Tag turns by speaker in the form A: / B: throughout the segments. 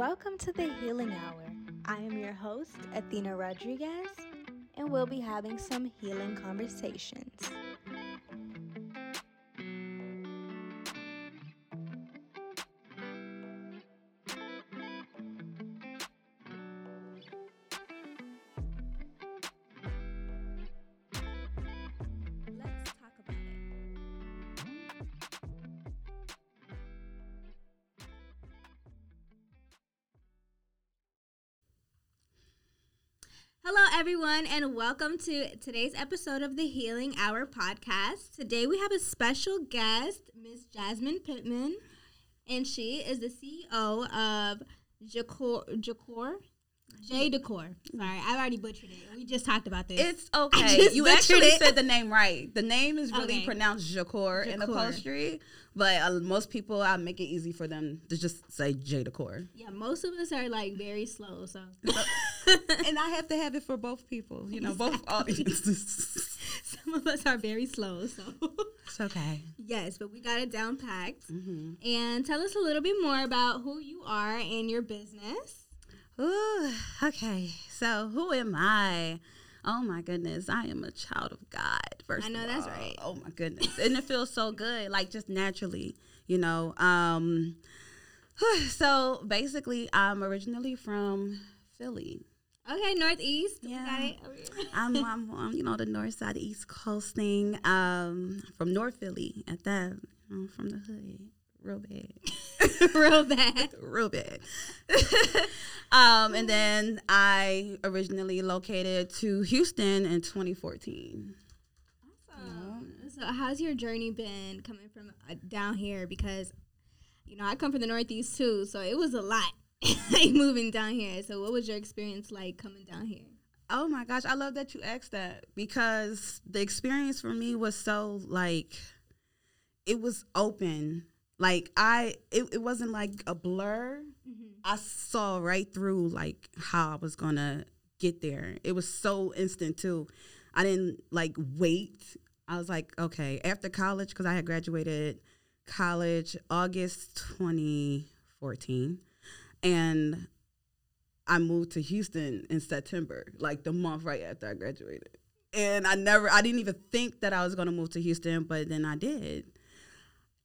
A: Welcome to the Healing Hour. I am your host, Athena Rodriguez, and we'll be having some healing conversations. Everyone, and welcome to today's episode of the Healing Hour podcast. Today we have a special guest, Miss Jasmine Pitman, and she is the CEO of Jacor, Jacor, J Decor. Sorry, I already butchered it. We just talked about this.
B: It's okay. You actually
A: it.
B: said the name right. The name is really
A: Okay.
B: pronounced Jacor in
A: Jacor.
B: upholstery, but uh, most people I make it easy for them to just say J Decor.
A: yeah, most of us are like very slow, so
B: and I have to have it for both people, you know, both audiences.
A: some of us are very slow. So
B: it's okay.
A: yes, but we got it down packed.
B: hmm
A: And tell us a little bit more about who you are and your business.
B: Ooh, okay. So who am I? Oh my goodness, I am a child of God. First,
A: I know
B: of
A: that's
B: all.
A: right.
B: Oh my goodness, and it feels so good, like just naturally, you know. Um, so basically, I'm originally from Philly.
A: Okay, Northeast.
B: Yeah.
A: got it. over here.
B: I'm, I'm you know, the north side, East Coast thing. Um, from North Philly at that, know, from the hood, real bad.
A: Real bad.
B: real bad. um, and then I originally located to Houston in 2014.
A: Awesome. So, how's your journey been coming from uh, down here? Because, you know, I come from the Northeast too, so it was a lot like moving down here. So, what was your experience like coming down here?
B: Oh my gosh, I love that you asked that because the experience for me was so like it was open. Like I it, it wasn't like a blur. Mm-hmm. I saw right through like how I was gonna get there. It was so instant too. I didn't like wait. I was like, okay, after college, because I had graduated college August 2014, and I moved to Houston in September, like the month right after I graduated. And I never, I didn't even think that I was gonna move to Houston, but then I did.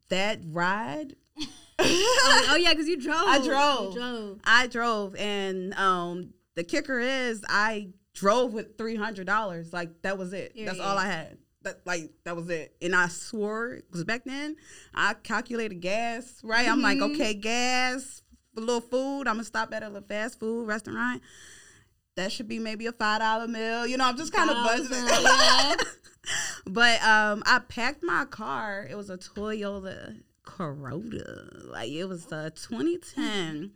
B: That ride
A: oh, oh, yeah, because you drove.
B: I drove.
A: You drove.
B: I drove, and um, the kicker is I drove with three hundred dollars. Like that was it. That's all I had. That like that was it. And I swore because back then I calculated gas. Right, I'm like,
A: Mhm.
B: okay, gas, a little food. I'm gonna stop at a little fast food restaurant. That should be maybe a five dollar meal. You know, I'm just kind of
A: yeah.
B: but um, I packed my car. It was a Toyota Corolla. Like it was a 2010.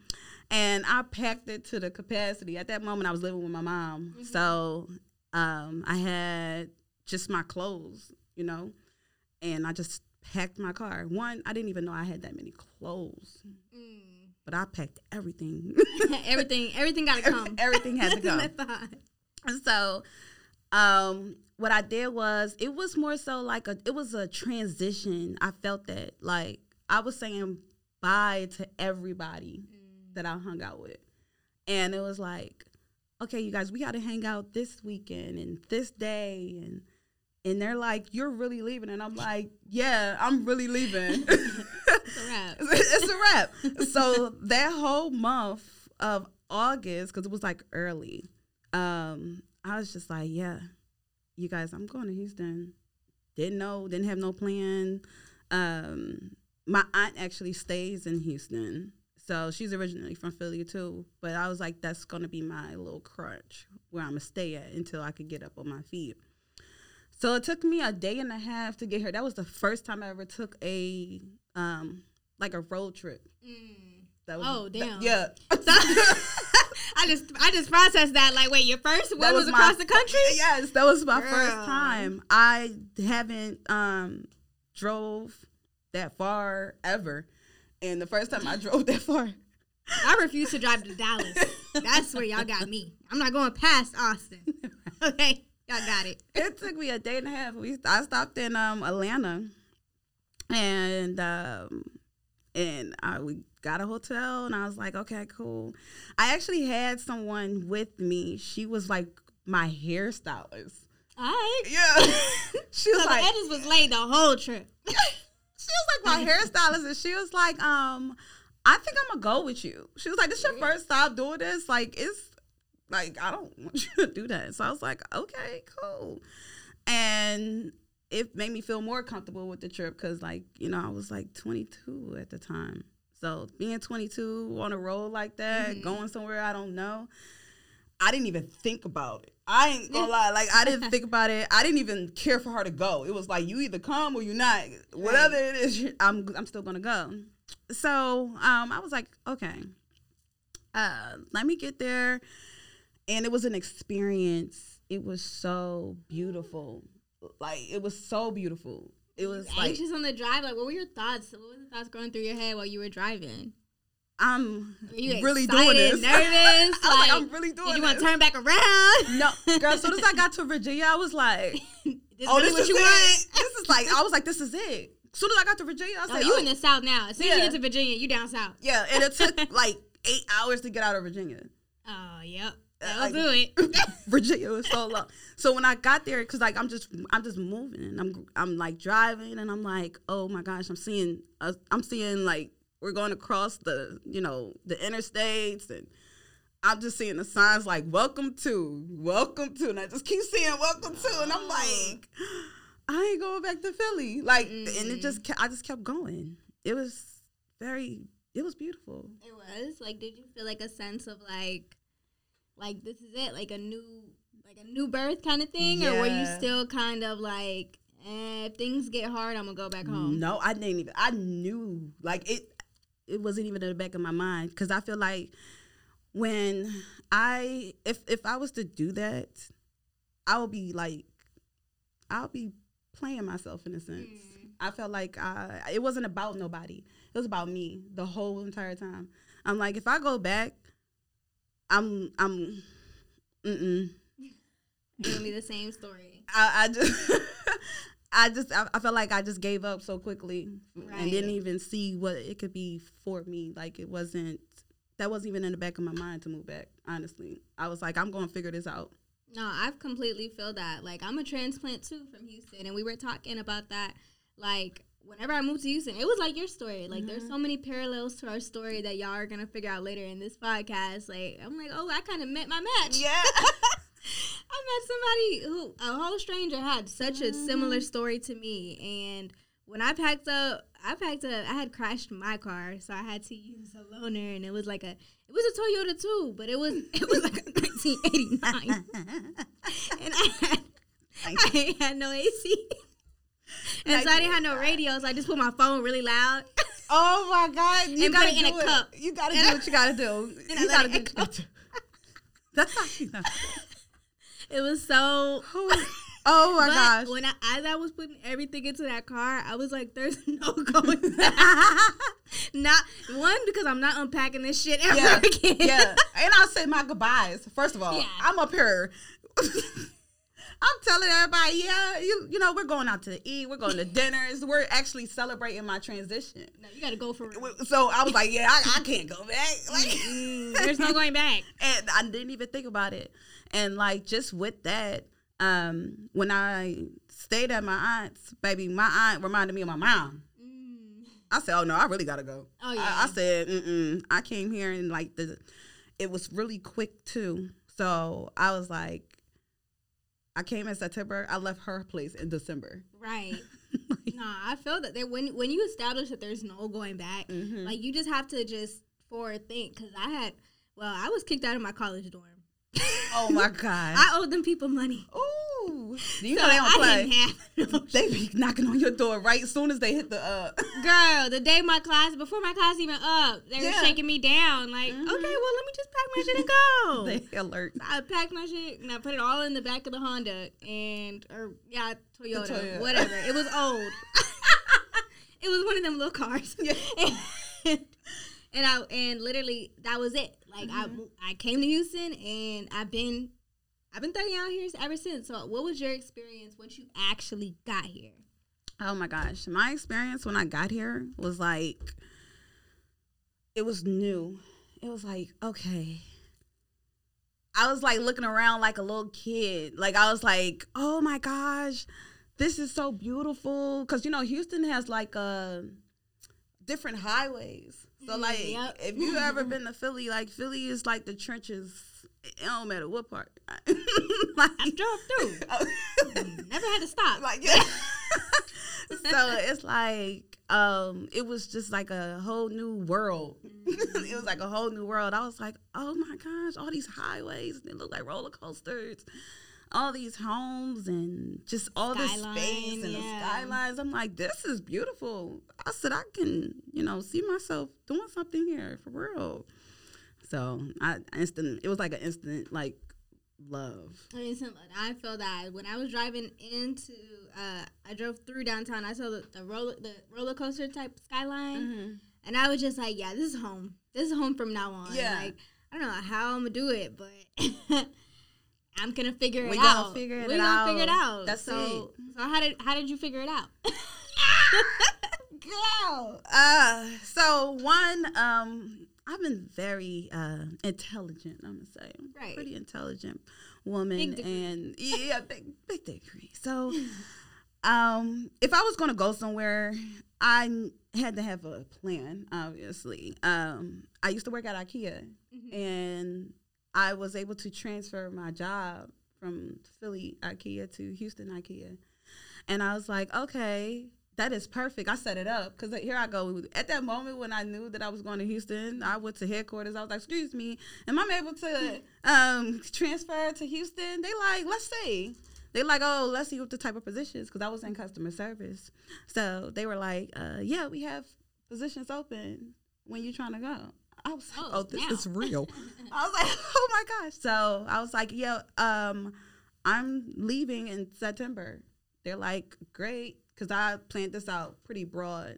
B: And I packed it to the capacity. At that moment, I was living with my mom. So um, I had just my clothes, you know, and I just packed my car. One, I didn't even know I had that many clothes,
A: Mm.
B: But I packed everything.
A: everything, everything got to come.
B: Everything had to
A: That's
B: go.
A: what I thought.
B: And so um what I did was it was more so like a it was a transition. I felt that like I was saying bye to everybody that I hung out with. And it was like, okay, you guys, we gotta hang out this weekend and this day and and they're like, You're really leaving. And I'm like, Yeah, I'm really leaving.
A: It's a wrap.
B: it's a wrap. so that whole month of August, because it was like early, um, I was just like, yeah, you guys, I'm going to Houston. Didn't know, didn't have no plan. Um, my aunt actually stays in Houston. So she's originally from Philly too. But I was like, that's gonna be my little crutch where I'm gonna stay at until I could get up on my feet. So it took me a day and a half to get here. That was the first time I ever took a um like a road trip.
A: Mm.
B: That was,
A: Oh,
B: that-
A: damn.
B: yeah.
A: I just I just processed that. Like, wait, your first one
B: That
A: was,
B: was my-
A: across the country?
B: yes, that was my
A: Girl.
B: first time. I haven't um drove that far ever. And the first time I drove that far,
A: I refuse to drive to Dallas. That's where y'all got me. I'm not going past Austin. Okay, y'all got it.
B: it took me a day and a half. We I stopped in um Atlanta, and um, and I we got a hotel, and I was like, okay, cool. I actually had someone with me. She was like my hairstylist.
A: All right.
B: Yeah, she was
A: So
B: like,
A: edges was laid the whole trip.
B: she was like my hairstylist, and she was like, um, I think I'm gonna go with you. She was like, this your first time doing this? Like, it's like I don't want you to do that. So I was like, okay, cool, and it made me feel more comfortable with the trip because, like, you know, I was like 22 at the time. So being 22 on a road like that,
A: Mhm.
B: going somewhere I don't know, I didn't even think about it. I ain't gonna lie, like I didn't think about it. I didn't even care for her to go. It was like you either come or you're not. Whatever it is, I'm I'm still gonna go. So um, I was like, okay, uh, let me get there, and it was an experience. It was so beautiful. Like it was so beautiful. It was like
A: anxious on the drive. Like, what were your thoughts? What were the thoughts going through your head while you were driving?
B: I'm really
A: excited,
B: doing this.
A: nervous?
B: I was like,
A: Like,
B: I'm really doing
A: Did you want to turn back around?
B: No, girl. As soon as I got to Virginia, I was like,
A: This
B: "Oh, this
A: what
B: is
A: you
B: it.
A: want?
B: This is like." I was like, "This is it." As soon as I got to Virginia, I
A: Oh,
B: like,
A: you
B: "Oh,
A: in the south now. As soon as you get to Virginia, you down south.
B: yeah." And it took like eight hours to get out of Virginia.
A: Oh, yep. That'll
B: like-
A: do it.
B: Virginia was so long. So when I got there, cause like I'm just I'm just moving and I'm I'm like driving and I'm like, oh my gosh, I'm seeing uh, I'm seeing like we're going across the you know the interstates and I'm just seeing the signs like welcome to, welcome to, and I just keep seeing welcome to, and I'm like, I ain't going back to Philly, like, and it just I just kept going. It was very, it was beautiful.
A: It was like, did you feel like a sense of like, like this is it, like a new, like a new birth kind of thing, or were you still kind of like, eh, if things get hard, I'm gonna go back home?
B: No, I didn't even. I knew like it. It wasn't even in the back of my mind because I feel like when I if if I was to do that, I would be like, I'll be playing myself in a sense.
A: Mm.
B: I felt like I, it wasn't about nobody. It was about me the whole entire time. I'm like, if I go back, I'm I'm.
A: It's gonna be the same story.
B: I, I just I just I, I felt like I just gave up so quickly and didn't even see what it could be for me. Like it wasn't that wasn't even in the back of my mind to move back. Honestly, I was like, I'm going to figure this out.
A: No, I've completely feel that. Like I'm a transplant too from Houston, and we were talking about that. Like whenever I moved to Houston, it was like your story. Like there's
B: Mm-hmm.
A: so many parallels to our story that y'all are gonna figure out later in this podcast. Like I'm like, oh, I kind of met my match.
B: Yeah.
A: I met somebody who a whole stranger had such a
B: Mm-hmm.
A: similar story to me, and when I packed up, I packed up. I had crashed my car, so I had to use a loaner, and it was like a, it was a Toyota too, but it was it was like a 1989, and I had I had no AC, and so I didn't have no radio, so I just put my phone really loud.
B: oh my God! You
A: And
B: gotta
A: put it in
B: do
A: a cup.
B: You gotta
A: And
B: do
A: I-
B: what you gotta do. You gotta
A: it
B: do. That's how you know.
A: it was so.
B: Oh my
A: but
B: gosh!
A: when I as I was putting everything into that car, I was like, "There's no going back." Not one because I'm not unpacking this shit ever
B: yeah,
A: again.
B: yeah. And I'll say my goodbyes. First of all,
A: Yeah.
B: I'm up here. I'm telling everybody, yeah, you you know, we're going out to eat, we're going to dinners, we're actually celebrating my transition.
A: No, you got to go for real.
B: So I was like, yeah, I, I can't go back. Like,
A: Mm, there's no going back.
B: and I didn't even think about it. And like just with that, um, when I stayed at my aunt's, baby, my aunt reminded me of my mom.
A: Mm.
B: I said, "Oh no, I really gotta go."
A: Oh,
B: I-
A: yeah.
B: I, said, Mm-mm. "I came here and like the, it was really quick too." So I was like, I came in September. I left her place in December.
A: Right. nah, I feel that when when you establish that there's no going back,
B: Mhm.
A: like you just have to just forward think. Because I had, well, I was kicked out of my college dorm.
B: Oh my god!
A: I owed them people money.
B: Ooh, you
A: So
B: know they don't
A: I
B: play.
A: didn't have no
B: They be knocking on your door right as soon as they hit the. uh
A: Girl, the day my class, before my class even up, they were shaking me down. Like,
B: Mhm.
A: okay, well, let me just pack my shit and go.
B: They alert.
A: I packed my shit and I put it all in the back of the Honda and, or yeah, Toyota,
B: Toyota.
A: whatever. It was old. it was one of them little cars.
B: Yeah.
A: And, and I and literally that was it. Like I I came to Houston and I've been I've been thugging out here ever since. So what was your experience once you actually got here?
B: Oh my gosh. My experience when I got here was like it was new. It was like, okay. I was like looking around like a little kid. Like I was like, oh my gosh, this is so beautiful. Cause you know, Houston has like uh different highways. So
A: Mm,
B: like
A: yep.
B: if you ever been to Philly, like Philly is like the trenches. It don't matter what part. like,
A: I drove through. Never had to stop.
B: like yeah. so it's like um it was just like a whole new world it was like a whole new world i was like oh my gosh all these highways and they look like roller coasters all these homes and just all this space and
A: yeah.
B: the skylines i'm like this is beautiful i said i can you know see myself doing something here for real so i instant it was like an instant like love
A: I mean, I feel that when I was driving into, uh, I drove through downtown. I saw the, the roller the roller coaster type skyline, and I was just like, "Yeah, this is home. This is home from now on."
B: Yeah.
A: Like I don't know how I'm gonna do it, but I'm gonna figure it
B: We
A: out.
B: gonna figure it
A: we gonna figure it
B: out. That's
A: so, So how did how did you figure it out?
B: Girl. Uh, so one, um, I've been very uh, intelligent. I'm gonna say, I'm
A: Right.
B: pretty intelligent woman,
A: Big
B: and yeah, big big degree. So, um, if I was gonna go somewhere, I had to have a plan. Obviously, um, I used to work at IKEA,
A: Mm-hmm.
B: and I was able to transfer my job from Philly IKEA to Houston IKEA. And I was like, okay, that is perfect. I set it up because here I go. At that moment when I knew that I was going to Houston, I went to headquarters. I was like, excuse me, am I able to um, transfer to Houston? They like, let's see. They like, oh, let's see what the type of positions because I was in customer service. So they were like, uh, yeah, we have positions open when you trying to go. I was like,
A: Oh,
B: oh, this
A: snap.
B: is real. I was like, oh my gosh. So I was like, yeah, um, I'm leaving in September. They're like, great, because I planned this out pretty broad.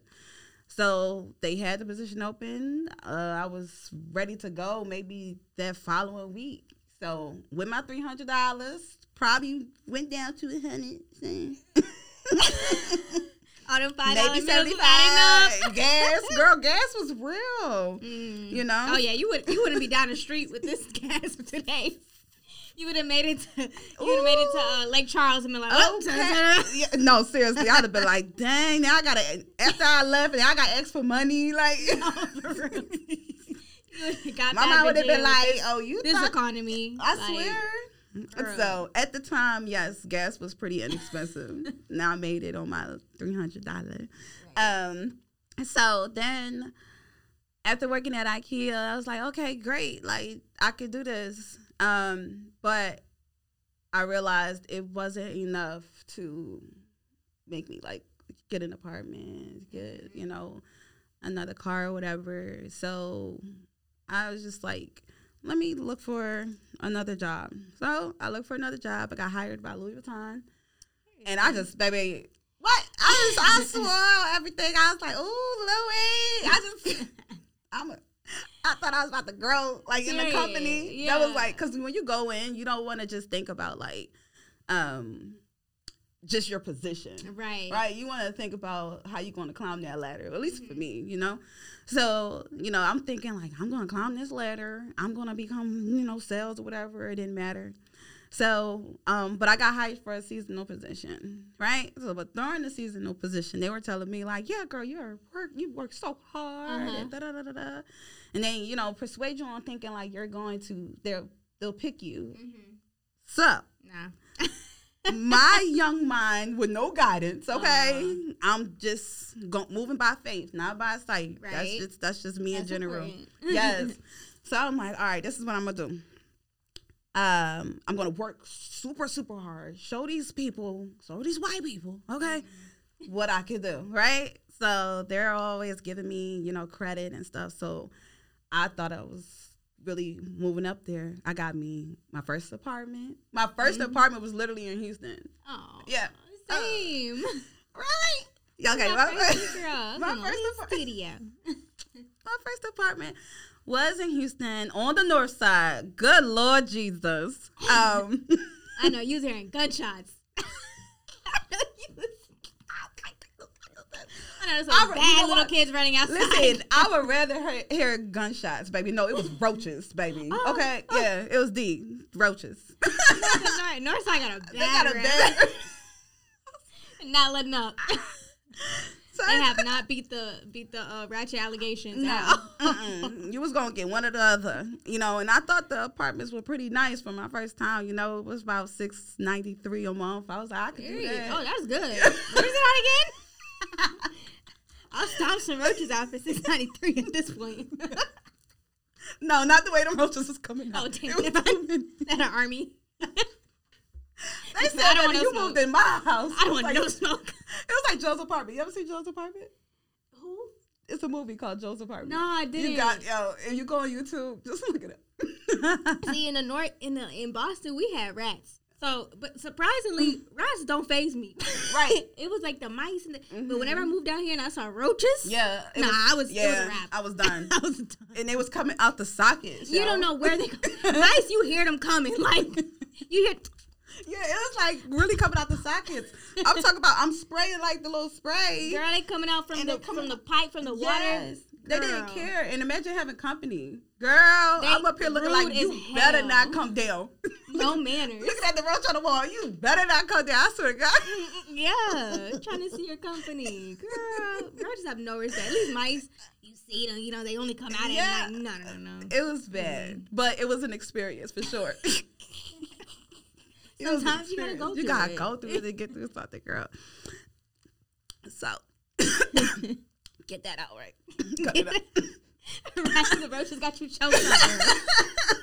B: So they had the position open. Uh, I was ready to go maybe that following week. So with my three hundred dollars, probably went down to a hundred.
A: All them five
B: Maybe seventy
A: up.
B: gas, girl, gas was real.
A: Mm.
B: You know.
A: Oh yeah, you would you wouldn't be down the street with this gas today. You would have made it to you would have made it to uh, Lake Charles and been like, oh,
B: Okay. Yeah, no, seriously, I'd have been like, dang, now I gotta after I left and I got extra money. Like
A: got
B: my mom would have been like, Oh, you
A: this
B: thought
A: economy.
B: I
A: like,
B: swear.
A: Girl.
B: So at the time, yes, gas was pretty inexpensive. now I made it on my three hundred dollar. Um, so then after working at IKEA, I was like, okay, great, like I could do this. Um, but I realized it wasn't enough to make me like get an apartment, get you know another car or whatever. So I was just like, let me look for another job. So I looked for another job. I got hired by Louis Vuitton, and I just baby. What I just I swore everything. I was like, "Ooh, Louis!" I just, I'm a, I thought I was about to grow like in the company. That was like because when you go in, you don't want to just think about like, um, just your position,
A: Right.
B: right? You want to think about how you're going to climb that ladder. At least for me, you know. So you know, I'm thinking like I'm going to climb this ladder. I'm going to become you know sales or whatever. It didn't matter. So, um, but I got hired for a seasonal position, right? So, but during the seasonal position, they were telling me like, "Yeah, girl, you're work, you work so hard,
A: Uh-huh.
B: and da da da da da," and then you know persuade you on thinking like you're going to they'll they'll pick you.
A: Mm-hmm.
B: So,
A: Nah.
B: My young mind with no guidance. Okay,
A: Uh-huh.
B: I'm just go- moving by faith, not by sight.
A: Right.
B: That's just that's just me in general. yes. So I'm like, all right, this is what I'm gonna do. Um, I'm gonna work super super hard. Show these people, show these white people, okay, what I can do, right? So they're always giving me, you know, credit and stuff. So I thought I was really moving up there. I got me my first apartment. My 1st
A: Mhm.
B: apartment was literally in Houston.
A: Oh.
B: Yeah.
A: Same.
B: Really? Yeah, Okay.
A: my
B: My,
A: first girl.
B: my first
A: studio.
B: my first apartment was in Houston on the north side. Good Lord Jesus. Um,
A: I know you was hearing gunshots. I know you was. I know some
B: I
A: bad
B: you know
A: little
B: what?
A: kids running outside.
B: Listen, I would rather hear, hear gunshots, baby. No, it was roaches, baby.
A: Oh,
B: okay,
A: oh.
B: yeah, it was D roaches.
A: Northside, Northside got a bad
B: they got a bad.
A: Not letting up.
B: So
A: they have not beat the beat the uh, ratchet allegations
B: No, you was gonna get one or the other, you know. And I thought the apartments were pretty nice for my first time. You know, it was about six ninety three a month. I was like, I could do that.
A: Oh, that's good. Where's it at again? I'll stop some roaches out for six ninety three at this point.
B: no, not the way the roaches was coming out.
A: oh damn!
B: It was
A: If I-
B: coming-
A: At an army.
B: They said
A: I don't
B: that you
A: smoke.
B: moved in my house.
A: I don't want
B: like,
A: no smoke.
B: It was like Joe's apartment. You ever see Joe's apartment?
A: Who?
B: It's a movie called Joe's apartment.
A: No, I didn't.
B: You got yo. If you go on YouTube, just look it up.
A: See, in the north, in the in Boston, we had rats. So, but surprisingly, mm. rats don't phase me.
B: Right.
A: it was like the mice, and the, but whenever I mm-hmm. moved down here and I saw roaches,
B: yeah.
A: Nah, I was- it was
B: Yeah,
A: wrap.
B: I was done.
A: I was done.
B: and they was coming out the sockets.
A: You
B: yo.
A: don't know where they mice. You hear them coming, like you hear.
B: Yeah, it was like really coming out the sockets. I'm talking about I'm spraying like the little spray.
A: Girl, they coming out from
B: And
A: the from the pipe from the
B: Yes.
A: water.
B: They didn't care. And imagine having company. Girl,
A: They
B: I'm up here looking like you better
A: hell.
B: not come down.
A: No manners.
B: looking at the roach on the wall, you better not come down. I swear to God.
A: yeah, trying to see your company, girl. Roaches have no respect. At least mice, you see them. You know they only come out
B: Yeah.
A: at night. No, no, no, no.
B: It was bad, mm. but it was an experience for sure. It was an
A: Sometimes you gotta go
B: You
A: through
B: gotta
A: it.
B: go through it and get through something, girl. So get that out right. Cut it out.
A: the roaches got you choked up.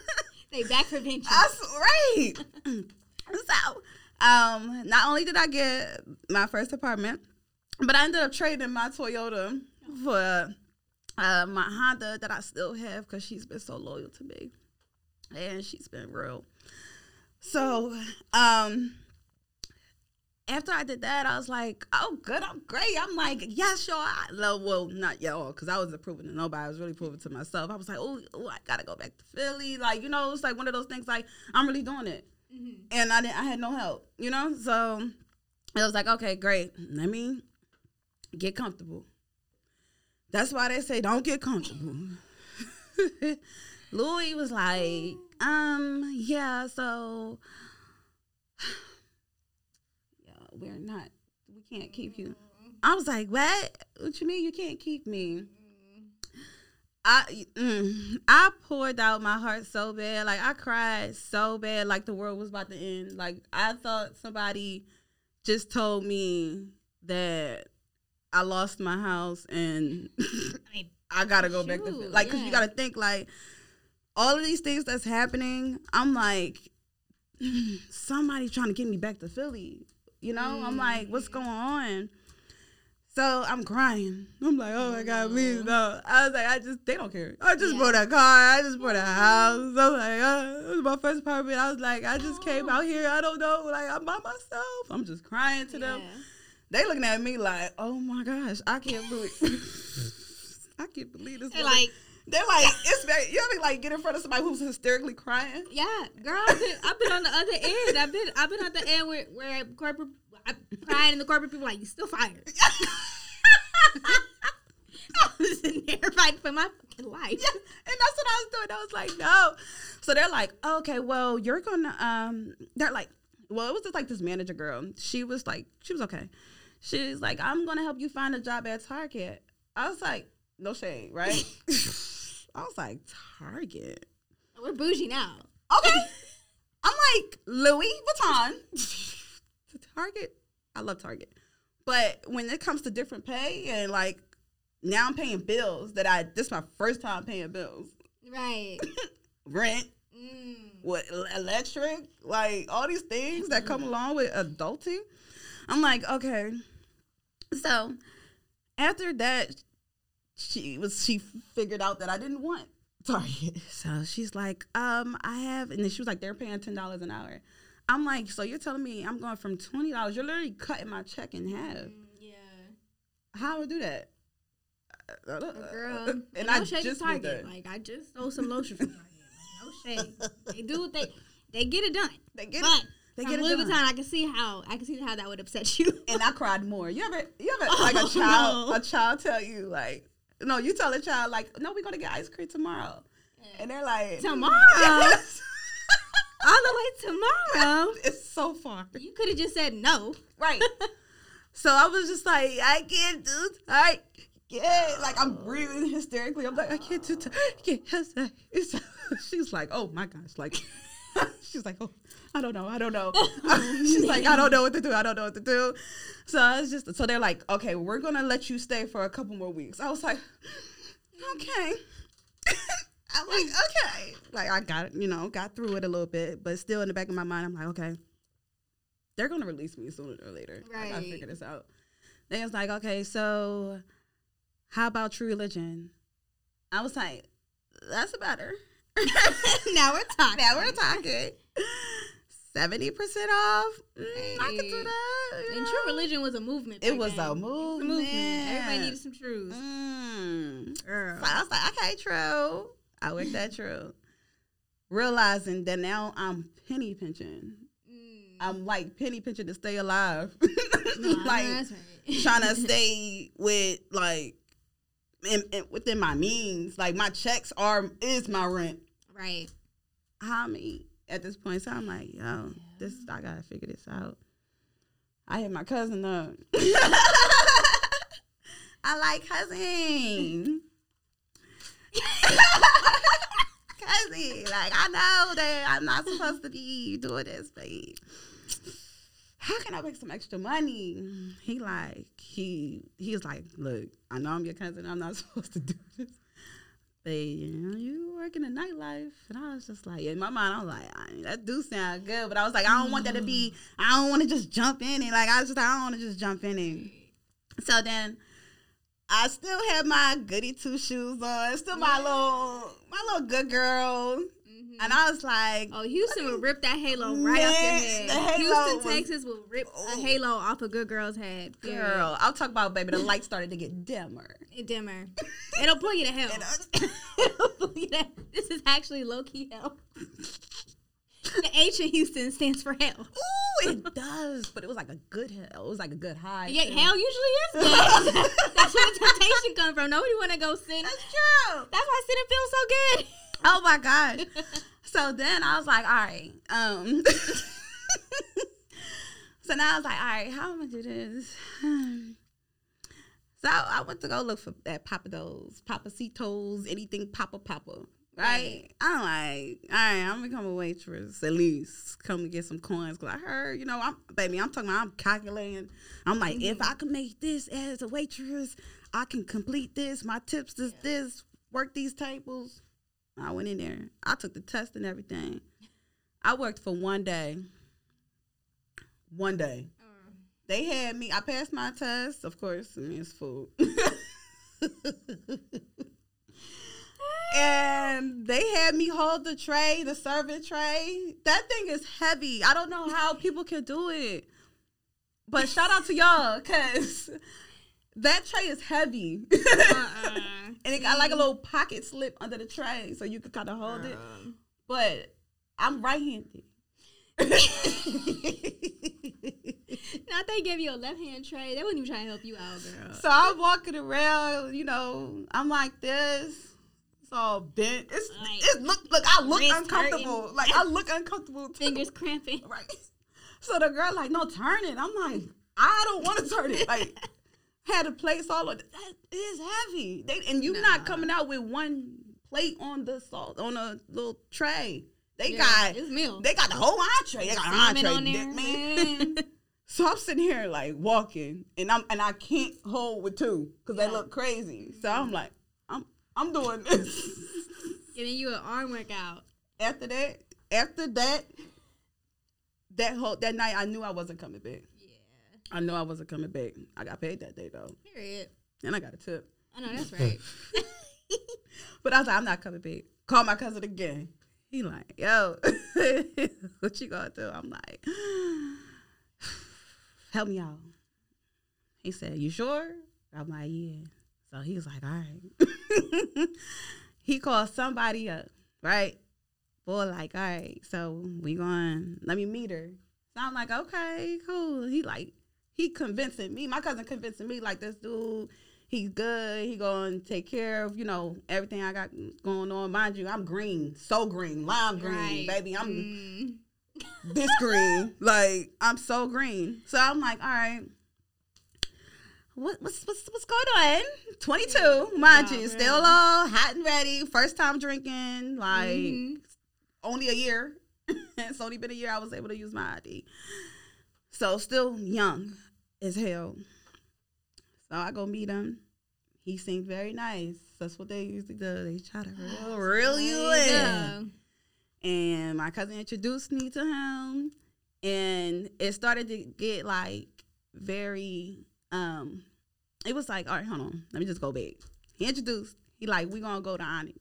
A: they back for vengeance.
B: That's right. so, um, not only did I get my first apartment, but I ended up trading my Toyota for uh, my Honda that I still have because she's been so loyal to me, and she's been real. So, um, after I did that, I was like, "Oh, good, I'm great." I'm like, "Yes, y'all." I love, well, not y'all, because I wasn't proving to nobody. I was really proving to myself. I was like, "Oh, oh, I gotta go back to Philly." Like, you know, it's like one of those things. Like, I'm really doing it,
A: Mhm.
B: and I didn't. I had no help, you know. So I was like, "Okay, great. Let me get comfortable." That's why they say don't get comfortable. Louis was like, um, yeah, so we're not we can't keep you. I was like, what? What you mean you can't keep me? I mm, I poured out my heart so bad, like I cried so bad, like the world was about to end. Like I thought somebody just told me that I lost my house and
A: I mean,
B: I gotta go back to
A: Shoot,
B: like because you gotta think like all of these things that's happening. I'm like somebody trying to get me back to Philly. You know, I'm like, what's going on? So I'm crying. I'm like, oh my god, please no. I was like, I just they don't care. I just
A: Yeah.
B: bought a car. I just bought a house. I'm like, uh, it was my first apartment. I was like, I just came out here. I don't know. Like I'm by myself. I'm just crying to them.
A: yeah.
B: They looking at me like, oh my gosh, I can't believe. It. I can't believe this.
A: Like,
B: they're like, it's very. You ever like get in front of somebody who's hysterically crying?
A: yeah, girl. I've been, I've been on the other end. I've been, I've been at the end where, where corporate, I crying, and the corporate people like, you still fired. I was in there fighting for my fucking life.
B: Yeah, and that's what I was doing. I was like, no. So they're like, okay, well, you're gonna. Um, they're like, well, it was just like this manager girl. She was like, she was okay. She's like, I'm gonna help you find a job at Target. I was like, no shade, right? I was like, Target.
A: We're bougie now.
B: Okay. I'm like Louis Vuitton. to Target. I love Target. But when it comes to different pay and like now I'm paying bills that I this is my first time paying bills.
A: Right.
B: Rent,
A: Mm.
B: what electric, like all these things that come along with adulting. I'm like, okay. So after that, she was she figured out that I didn't want Target. So she's like, um, I have and then she was like, they're paying ten dollars an hour. I'm like, so you're telling me I'm going from twenty dollars, you're literally cutting my check in half.
A: Mm, Yeah.
B: How would I do that?
A: Girl.
B: and
A: And
B: I
A: no shade
B: just
A: to Target. Like I just stole some lotion from Target. Like, no shade. They do what they they get it done.
B: They get
A: But
B: They
A: From
B: get it
A: Louis
B: done.
A: Vuitton, I can see how I can see how that would upset you.
B: and I cried more. You ever, you ever like
A: Oh,
B: a child,
A: no.
B: a child tell you like, no, you tell a child like, no, we're gonna get ice cream tomorrow, and they're like,
A: Tomorrow?
B: Yes.
A: All the way tomorrow.
B: it's so far,
A: You could have just said no.
B: right? so I was just like, I can't do, I yeah, like I'm breathing hysterically. I'm like, I can't do, t- I can't. She's like, oh my gosh, like, she's like, oh, I don't know, I don't know. she's like, I don't know what to do, I don't know what to do. So I was just, so they're like, okay, we're gonna let you stay for a couple more weeks. I was like, okay. I'm like, okay. Like I got you know, got through it a little bit, but still in the back of my mind, I'm like, okay. They're gonna release me sooner or later. I gotta figure this out. They was like, okay, so how about true religion? I was like, that's better.
A: now we're talking.
B: now we're talking. Seventy percent off. Mm, I can do that.
A: And
B: know?
A: true religion was a movement.
B: It was a
A: It was
B: movement.
A: Everybody needed some truths.
B: Mm. So I was like, okay, true. I worked that true. Realizing that now I'm penny pinching.
A: Mm.
B: I'm like penny pinching to stay alive.
A: No,
B: like
A: right.
B: trying to stay with like in, in- within my means. Like my checks are is my rent.
A: Right.
B: How me at this point? So I'm like, yo, this I gotta figure this out. I hit my cousin up. I like cousin. cousin, like I know that I'm not supposed to be doing this, but how can I make some extra money? He like he he's like, look, I know I'm your cousin. I'm not supposed to do this, but you know, you work in the nightlife, and I was just like, in my mind, I was like, I mean, that do sound good, but I was like, I don't want that to be. I don't want to just jump in and like I was just, I don't want to just jump in and. So then. I still had my goody two shoes on, still my
A: Yeah.
B: little, my little good girl. And I was like,
A: Oh, Houston will rip that halo right off your head.
B: the halo
A: Houston,
B: was-
A: Texas will rip a
B: Oh.
A: halo off a good girl's head.
B: Girl, I'll talk about baby. The light started to get dimmer.
A: It dimmer. It'll pull you to hell. It'll pull you to- this is actually low key hell. the H in Houston stands for hell.
B: Ooh, it does, but it was like a good hell. It was like a good high.
A: Yeah,
B: too.
A: hell usually is good. That's where the temptation comes from. Nobody want to go sin.
B: That's true.
A: That's why sin feels so good.
B: Oh my gosh. So then I was like, all right. Um. so now I was like, all right, how am I gonna do this? So I went to go look for that Papa Papados, Pappasitos, anything Papa Papa. Right?
A: Right.
B: I'm like, all right, I'm gonna become a waitress at least. Come and get some coins. Cause I heard, you know, I'm baby, I'm talking about I'm calculating. I'm like, if I can make this as a waitress, I can complete this. My tips is this, work these tables. I went in there. I took the test and everything. I worked for one day. One day. They had me. I passed my test. Of course, I mean it's food. and they had me hold the tray, the serving tray. That thing is heavy. I don't know how people can do it. But shout out to y'all, cause that tray is heavy.
A: Uh-uh.
B: And it got like a little pocket slip under the tray so you could kind of hold it.
A: Um,
B: But I'm right handed.
A: Not they give you a left hand tray. They wouldn't even try to help you out, girl.
B: so I'm walking around, you know, I'm like this. It's all bent. It's,
A: Like,
B: it's look look, I look uncomfortable.
A: hurting.
B: Like I look uncomfortable too.
A: Fingers cramping.
B: Right. So the girl like, no, turn it. I'm like, I don't want to turn it. Like had a place all of that is heavy. They and you
A: Nah.
B: not coming out with one plate on the salt on a little tray. They
A: Yeah,
B: got
A: it's meal.
B: they got the whole entree. They got an entree,
A: on there,
B: man. So I'm sitting here like walking, and I'm and I can't hold with two because
A: Yeah.
B: they look crazy. So I'm like, I'm I'm doing this.
A: Giving you an arm workout.
B: after that, after that, that whole that night, I knew I wasn't coming back. I knew I wasn't coming back. I got paid that day though,
A: Period.
B: and I got a tip.
A: I know that's right.
B: But I was like, I'm not coming back. Call my cousin again. He like, yo, what you gonna do? I'm like, help me out. He said, you sure? I'm like, yeah. So he was like, all right. he called somebody up, right? Boy, like, all right, so we going, let me meet her. So I'm like, okay, cool. He like he convincing me. My cousin convincing me like this dude. He's good. He gonna take care of you know everything I got going on. Mind you, I'm green, so green, lime green,
A: Right.
B: baby. I'm
A: Mm.
B: this green. Like I'm so green. So I'm like, all right. What, what's, what's what's going on? 22, mind
A: Yeah,
B: you, still all hot and ready. First time drinking, like
A: Mhm.
B: only a year. it's only been a year I was able to use my ID. So still young as hell. So I go meet him. He seemed very nice. That's what they usually do. They try to reel, reel you in and my cousin introduced me to him and it started to get like very um it was like all right hold on let me just go back he introduced he like we gonna go to onyx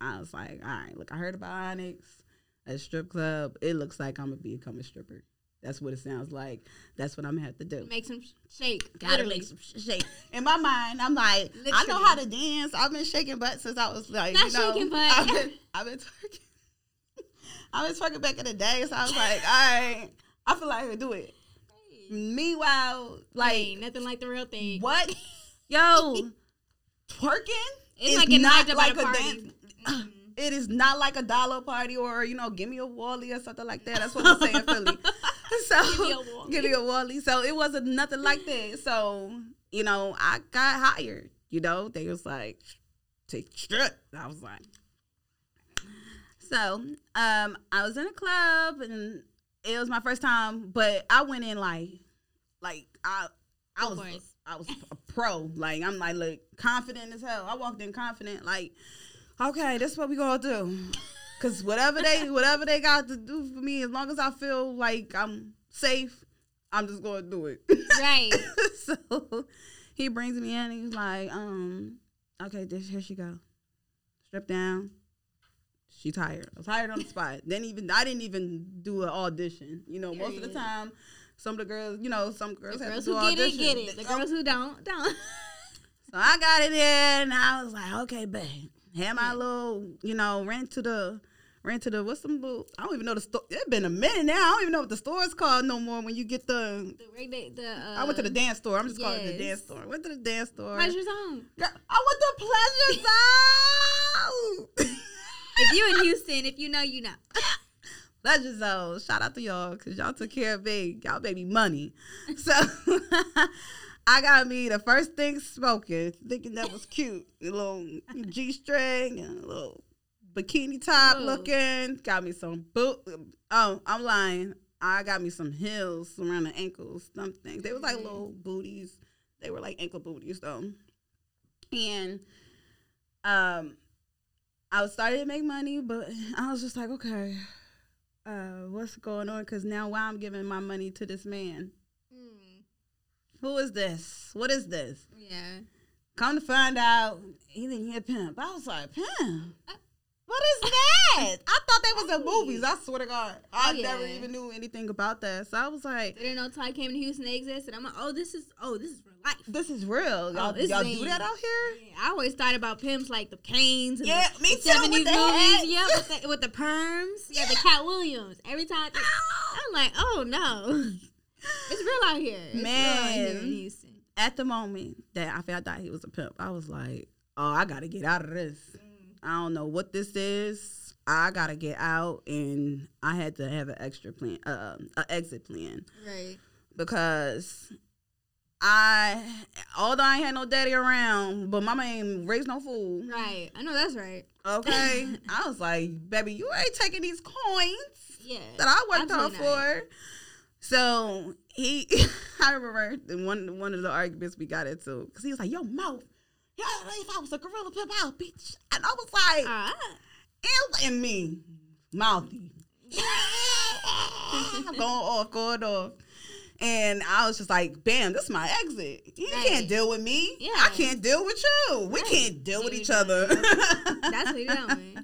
B: i was like all right look i heard about onyx a strip club it looks like i'm gonna become a stripper that's what it sounds like that's what i'm gonna have to do
A: Make some shake.
B: Gotta
A: literally.
B: make some shake. In my mind, I'm like, I know how to dance. I've been shaking butt since I was like,
A: Not
B: you know,
A: shaking butt.
B: I've been, I've been twerking. I was been twerking back in the day, so I was like, all right, I feel like I can do it. Meanwhile, like,
A: Ain't nothing like the real thing.
B: what? Yo, twerking
A: It's like
B: not like
A: a
B: a dance. Mm-hmm. It is not like a dollar party or you know, give me a Wally or something like that. That's what they say in Philly. So
A: Give me a Wally.
B: give me a Wally. So it wasn't nothing like that. So you know, I got hired. You know, they was like, take strip. I was like, so um, I was in a club and it was my first time, but I went in like, like I, I
A: Of
B: was,
A: course.
B: I was a pro. Like I'm like, look, confident as hell. I walked in confident, like, okay, this is what we gonna do. Cause whatever they, whatever they got to do for me, as long as I feel like I'm safe, I'm just gonna do it.
A: Right.
B: so he brings me in and he's like, um, okay, this here she go. Strip down. She tired. I was tired on the spot. Then even I didn't even do an audition. You know, most of the time, some of the girls, you know, some girls
A: The
B: have
A: girls
B: to do
A: who get it, get it. The
B: Um,
A: girls who don't, don't.
B: so I got it in, and I was like, okay, babe. Had my little, you know, ran to the, ran to the, what's some little, I don't even know the store. It's been a minute now. I don't even know what the store is called no more when you get the,
A: The, the, uh,
B: I went to the dance store. I'm just calling it the dance store. Went to the dance store.
A: pleasure zone.
B: Girl, I went to Pleasure Zone.
A: If you in Houston, if you know, you know.
B: Pleasure Zone. Shout out to y'all because y'all took care of me. Y'all baby money. So I got me the first thing smoking, thinking that was cute. A little G string and a little bikini top
A: Ooh.
B: looking. Got me some boot. Oh, I'm lying. I got me some heels around the ankles, something. They was like little booties. They were like ankle booties though. And um I was starting to make money, but I was just like, okay, uh, what's going on? Because now why I'm giving my money to this man? Who is this? What is this?
A: yeah.
B: Come to find out, he didn't hear pimp. I was like, pimp? Uh, what is that? I thought they was in oh, movies. I swear to God, I
A: Oh, yeah.
B: never even knew anything about that. So I was like,
A: They didn't know Ty came to Houston they existed. I'm like, oh, this is oh, this is real life.
B: this is real. Y'all, oh,
A: this
B: y'all do that out here?
A: Yeah, I always thought about pimps like the Canes and
B: Yeah,
A: the,
B: me
A: the
B: too, with the
A: movies. Yeah, with the, with the perms. Yeah, the Katt Williams. Every time I'm like, oh no, it's real out here. It's real out here
B: Man. At the moment that I found out he was a pimp, I was like, oh, I gotta get out of this. I don't know what this is. I gotta get out, and I had to have an extra plan, uh, an exit plan,
A: Right.
B: because I, although I ain't had no daddy around, but mama ain't raised no fool.
A: Right. I know that's right.
B: Okay, I was like, baby, you ain't taking these coins
A: Yeah.
B: that I worked hard for. So he, I remember one one of the arguments we got into because he was like, "Yo, mouth, yeah, if I was a gorilla pimp, I'll beat." And I was like.
A: Ah.
B: "Ew," and me, mouthy, going off, going off. And I was just like, bam, this is my exit. You
A: Right.
B: can't deal with me.
A: Yeah.
B: I can't deal with you. We
A: Right.
B: can't deal with each other.
A: That's what you're doing.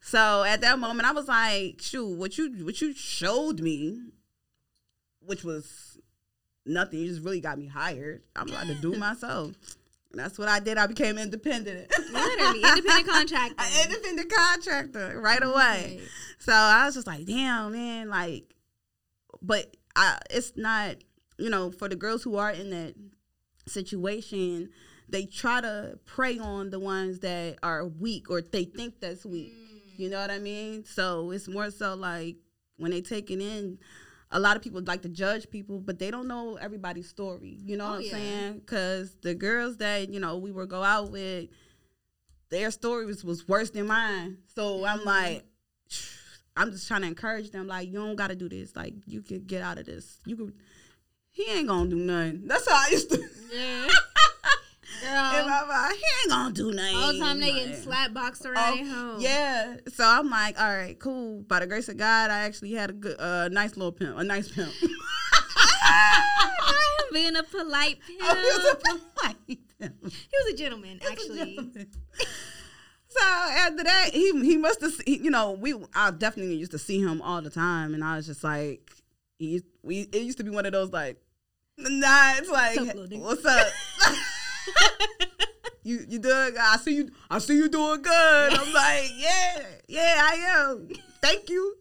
B: So at that moment, I was like, "Shoot, what you what you showed me, which was nothing. You just really got me hired. I'm about to do myself." And that's what I did. I became independent.
A: Literally, independent contractor.
B: An independent contractor right away.
A: Right.
B: So I was just like, "Damn, man!" Like, but I it's not you know for the girls who are in that situation they try to prey on the ones that are weak or they think that's weak you know what i mean so it's more so like when they take it in a lot of people like to judge people but they don't know everybody's story you know
A: Oh,
B: what i'm
A: yeah.
B: saying because the girls that you know we would go out with their story was, was worse than mine so i'm
A: Mhm.
B: like i'm just trying to encourage them like you don't gotta do this like you could get out of this you could he ain't gonna do nothing that's how i used to
A: Yeah.
B: in
A: Girl.
B: my mind, he ain't gonna do nothing.
A: All the time they getting slap boxed around at home.
B: Oh, Yeah. So I'm like, all right, cool. By the grace of God, I actually had a good, uh, nice little pimp, a nice pimp.
A: I'm being a polite pimp.
B: Oh, he was a polite pimp.
A: He was a gentleman, actually.
B: So after that, he he must have, you know, we I definitely used to see him all the time, and I was just like, he, we it used to be one of those like, nah, it's like,
A: What's up,
B: what's up? you you doing? I see you. I see you doing good. I'm like, yeah, yeah, I am. Thank you.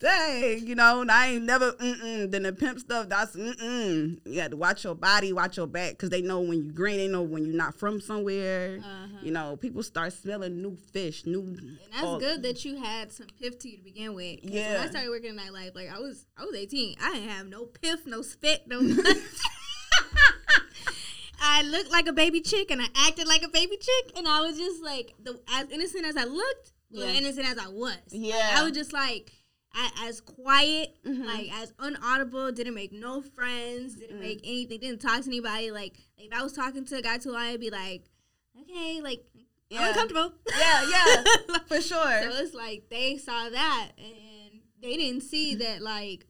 B: Dang, you know, and I ain't never. Mm-mm. Then the pimp stuff. That's mm-mm. You got to watch your body, watch your back, because they know when you green. They know when you're not from somewhere.
A: Uh-huh.
B: You know, people start smelling new fish, new.
A: And that's
B: all-
A: good that you had some piff to you to begin with. 'Cause When
B: Yeah.
A: I started working in nightlife, like I was, I was 18. I didn't have no piff, no spit, no. I looked like a baby chick and I acted like a baby chick, and I was just like the as innocent as I looked, yeah. Innocent as I was.
B: Yeah.
A: I was just like. I, as quiet,
B: Mhm.
A: like as unaudible, didn't make no friends, didn't
B: Mm.
A: make anything, didn't talk to anybody. Like if I was talking to a guy too long, I'd be like, okay, like
B: Yeah.
A: I'm uncomfortable.
B: Yeah, yeah, for sure.
A: So it's like they saw that and they didn't see that like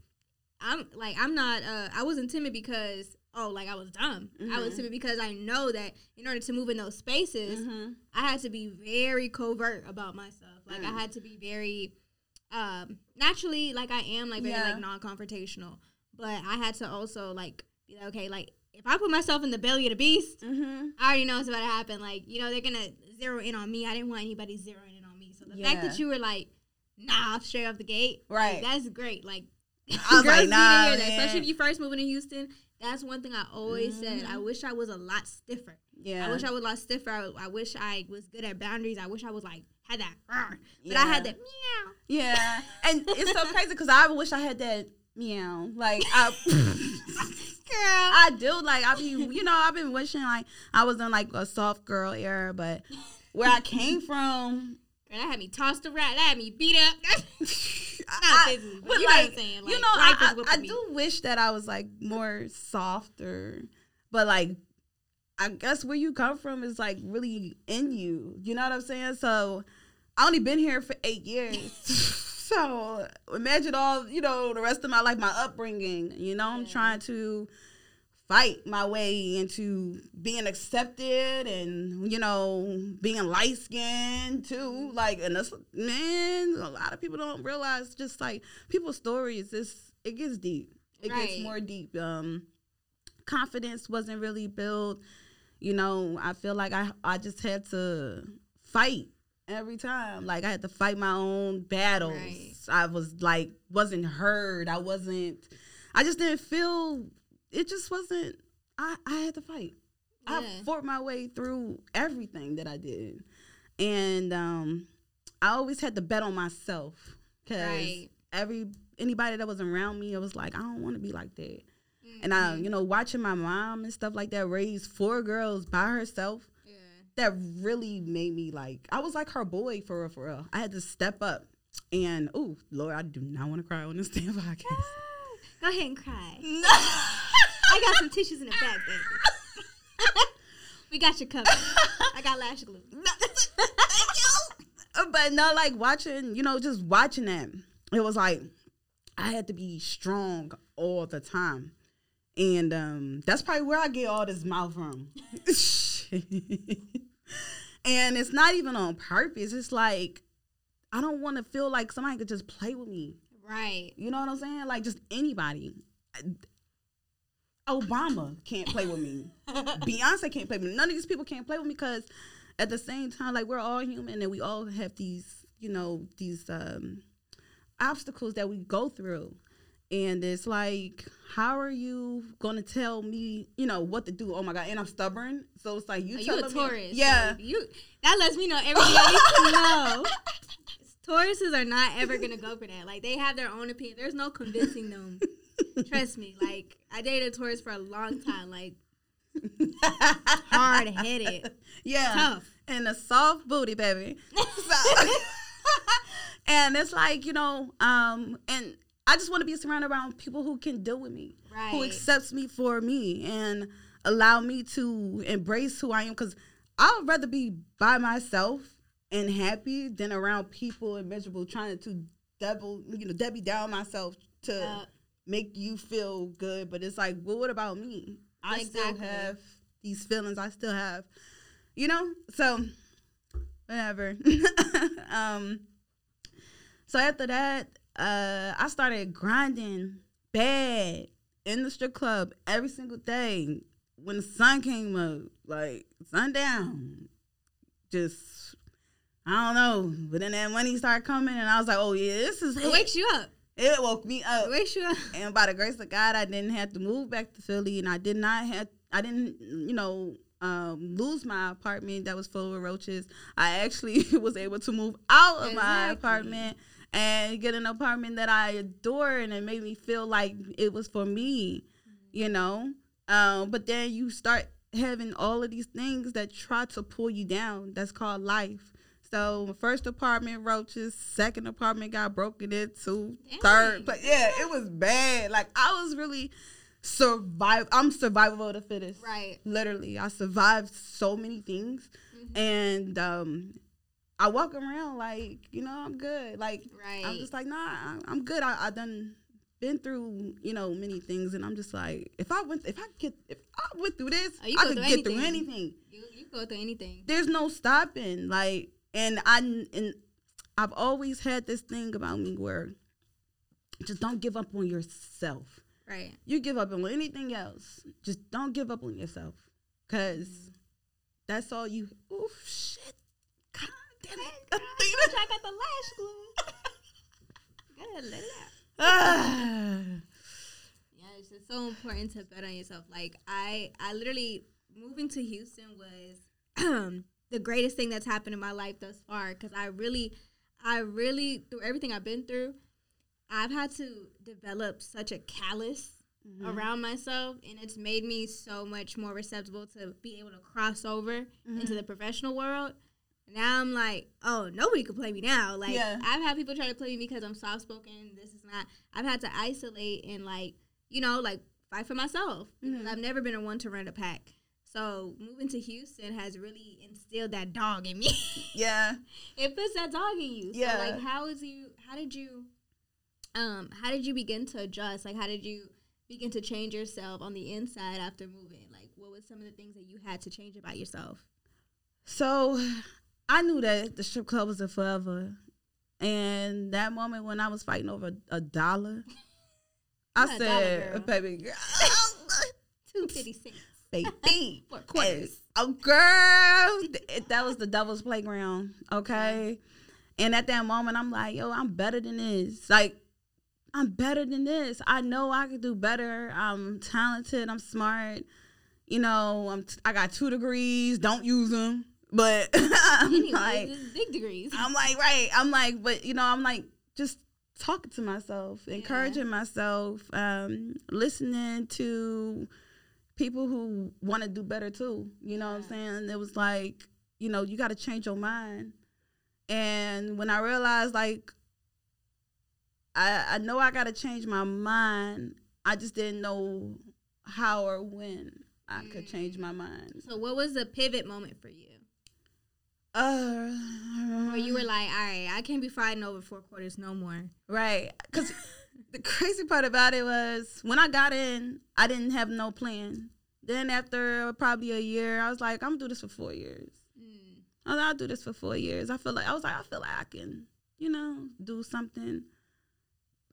A: I'm like I'm not uh I wasn't timid because oh like I was dumb. I was
B: Mhm.
A: timid because I know that in order to move in those spaces,
B: Mhm.
A: I had to be very covert about myself. Like I
B: Mm.
A: had to be very um naturally like I am like very
B: Yeah.
A: like non-confrontational, but I had to also like be like okay like if I put myself in the belly of the beast,
B: Mhm.
A: I already know what's about to happen. Like, you know, they're gonna zero in on me. I didn't want anybody zeroing in on me. So the fact that you were like, nah, straight off the gate,
B: Right.
A: like, that's great. Like,
B: I was
A: girls
B: like, nah,
A: that, especially if you first moving to Houston. That's one thing I always said.
B: Mhm.
A: I wish I was a lot stiffer.
B: Yeah.
A: I wish I was a lot stiffer. I, I wish I was good at boundaries. I wish I was like had that, but I had that meow.
B: Yeah, and it's so crazy because I wish I had that meow. Like I,
A: Girl,
B: I do. Like I be, you know, I've been wishing like I was in like a soft girl era, but where I came from,
A: Girl, that had me tossed around. That had me beat up. Not
B: I,
A: physically, but
B: but
A: you know what I'm
B: like, you know, I, I, I do wish that I was like more softer, but like. I guess where you come from is like really in you. You know what I'm saying? So I only been here for eight years. so imagine all, you know, the rest of my life, my upbringing. You know, I'm trying to fight my way into being accepted and, you know, being light skinned too. Like, and that's, man, a lot of people don't realize just like people's stories, it's, it gets deep. It
A: Right.
B: gets more deep. Um, confidence wasn't really built. You know, I feel like I I just had to fight every time. Like I had to fight my own battles.
A: Right.
B: I was like wasn't heard. I wasn't I just didn't feel it just wasn't I I had to fight.
A: Yeah.
B: I fought my way through everything that I did. And um I always had to bet on myself cuz
A: Right.
B: every anybody that was around me it was like I don't want to be like that. And I,
A: Mhm.
B: you know, watching my mom and stuff like that raise four girls by herself,
A: Yeah.
B: that really made me like I was like her boy for real, for real. I had to step up. And oh Lord, I do not want to cry on this damn podcast.
A: Go ahead and cry.
B: No.
A: I got some tissues in the back, baby. we got you covered. I got lash glue.
B: Thank you. But no, like watching, you know, just watching that, it was like I had to be strong all the time. And um that's probably where I get all this mouth from. and it's not even on purpose. It's like I don't want to feel like somebody could just play with me.
A: Right.
B: You know what I'm saying? Like just anybody. Obama can't play with me. Beyonce can't play with me. None of these people can't play with me because at the same time, like we're all human and we all have these, you know, these um obstacles that we go through. and it's like, how are you gonna tell me, you know, what to do? Oh my god, and I'm stubborn, so it's like you. Tell
A: you a Taurus.
B: yeah.
A: so you that lets me know everything I need to know. Tauruses are not ever gonna go for that. Like they have their own opinion. There's no convincing them. Trust me. Like I dated a Taurus for a long time. Like hard headed,
B: yeah,
A: tough.
B: and a soft booty, baby. So- and it's like you know, um, and I just want to be surrounded around people who can deal with me, who accepts me for me, and allow me to embrace who I am. Because I would rather be by myself and happy than around people and miserable, trying to double, you know, Debbie down myself to make you feel good. But it's like, well, what about me? I still have these feelings. I still have, you know. So whatever. um. So after that, uh, I started grinding bad in the strip club every single day when the sun came up, like sundown. Just I don't know, but then that money started coming, and I was like, "Oh yeah, this is
A: It
B: it."
A: wakes you up.
B: It woke me up,
A: It wakes you up.
B: and by the grace of God, I didn't have to move back to Philly, and I did not have, I didn't, you know, um, lose my apartment that was full of roaches. I actually was able to move out of my apartment and get an apartment that I adore, and it made me feel like it was for me, you know. Um, but then you start having all of these things that try to pull you down. That's called life. So first apartment roaches, second apartment got broken into,
A: Dang.
B: third, but yeah, it was bad. Like I was really survive. I'm survival of the fittest.
A: Right.
B: Literally, I survived so many things,
A: Mhm.
B: and um, I walk around like you know I'm good. Like
A: Right.
B: I'm just like nah, I'm good. I, I done been through you know many things, and I'm just like if I went if I get if I went through this,
A: Oh,
B: I could
A: through
B: get through
A: anything.
B: anything
A: you, you go through anything.
B: there's no stopping. Like, and I and I've always had this thing about me where just don't give up on yourself.
A: Right.
B: You give up on anything else, just don't give up on yourself, cause that's all you. Oh shit! God damn it!
A: I I got the lash glue. Gotta let it out.
B: Ah.
A: Yeah, it's just so important to bet on yourself. Like I, I literally moving to Houston was the greatest thing that's happened in my life thus far. Because I really, I really through everything I've been through, I've had to develop such a callous around myself, and it's made me so much more receptive to be able to cross over into the professional world. Now I'm like, oh, nobody could play me now. Like
B: Yeah.
A: I've had people try to play me because I'm soft spoken. This is not. I've had to isolate and like, you know, like fight for myself
B: Mhm.
A: I've never been a one to run a pack. So moving to Houston has really instilled that dog in me.
B: Yeah.
A: it puts that dog in you. So
B: Yeah.
A: like, how is you? How did you? Um, how did you begin to adjust? Like, how did you begin to change yourself on the inside after moving? Like, what was some of the things that you had to change about yourself?
B: So I knew that the strip club was a forever. And that moment when I was fighting over a dollar, I
A: a dollar,
B: said, baby girl,
A: Two fifty cents.
B: Baby.
A: For quarters.
B: Oh, girl. That was the devil's playground. Okay. And at that moment, I'm like, yo, I'm better than this. Like, I'm better than this. I know I could do better. I'm talented. I'm smart. You know, I'm t- I got two degrees. Don't use them. But I'm
A: Anyways,
B: like,
A: big degrees.
B: I'm like, right. I'm like, but you know, I'm like, just talking to myself, encouraging myself, um, listening to people who want to do better too. You know what I'm saying? It was like, you know, you got to change your mind. And when I realized, like, I, I know I got to change my mind, I just didn't know how or when I could change my mind.
A: so, what was the pivot moment for you?
B: Uh,
A: Where you were like, all right, I can't be fighting over four quarters no more.
B: Right. Because the crazy part about it was when I got in, I didn't have no plan. Then after probably a year, I was like, I'm gonna do this for four years.
A: Mm.
B: I was like, I'll do this for four years. I feel like I was like, I feel like I can, you know, do something.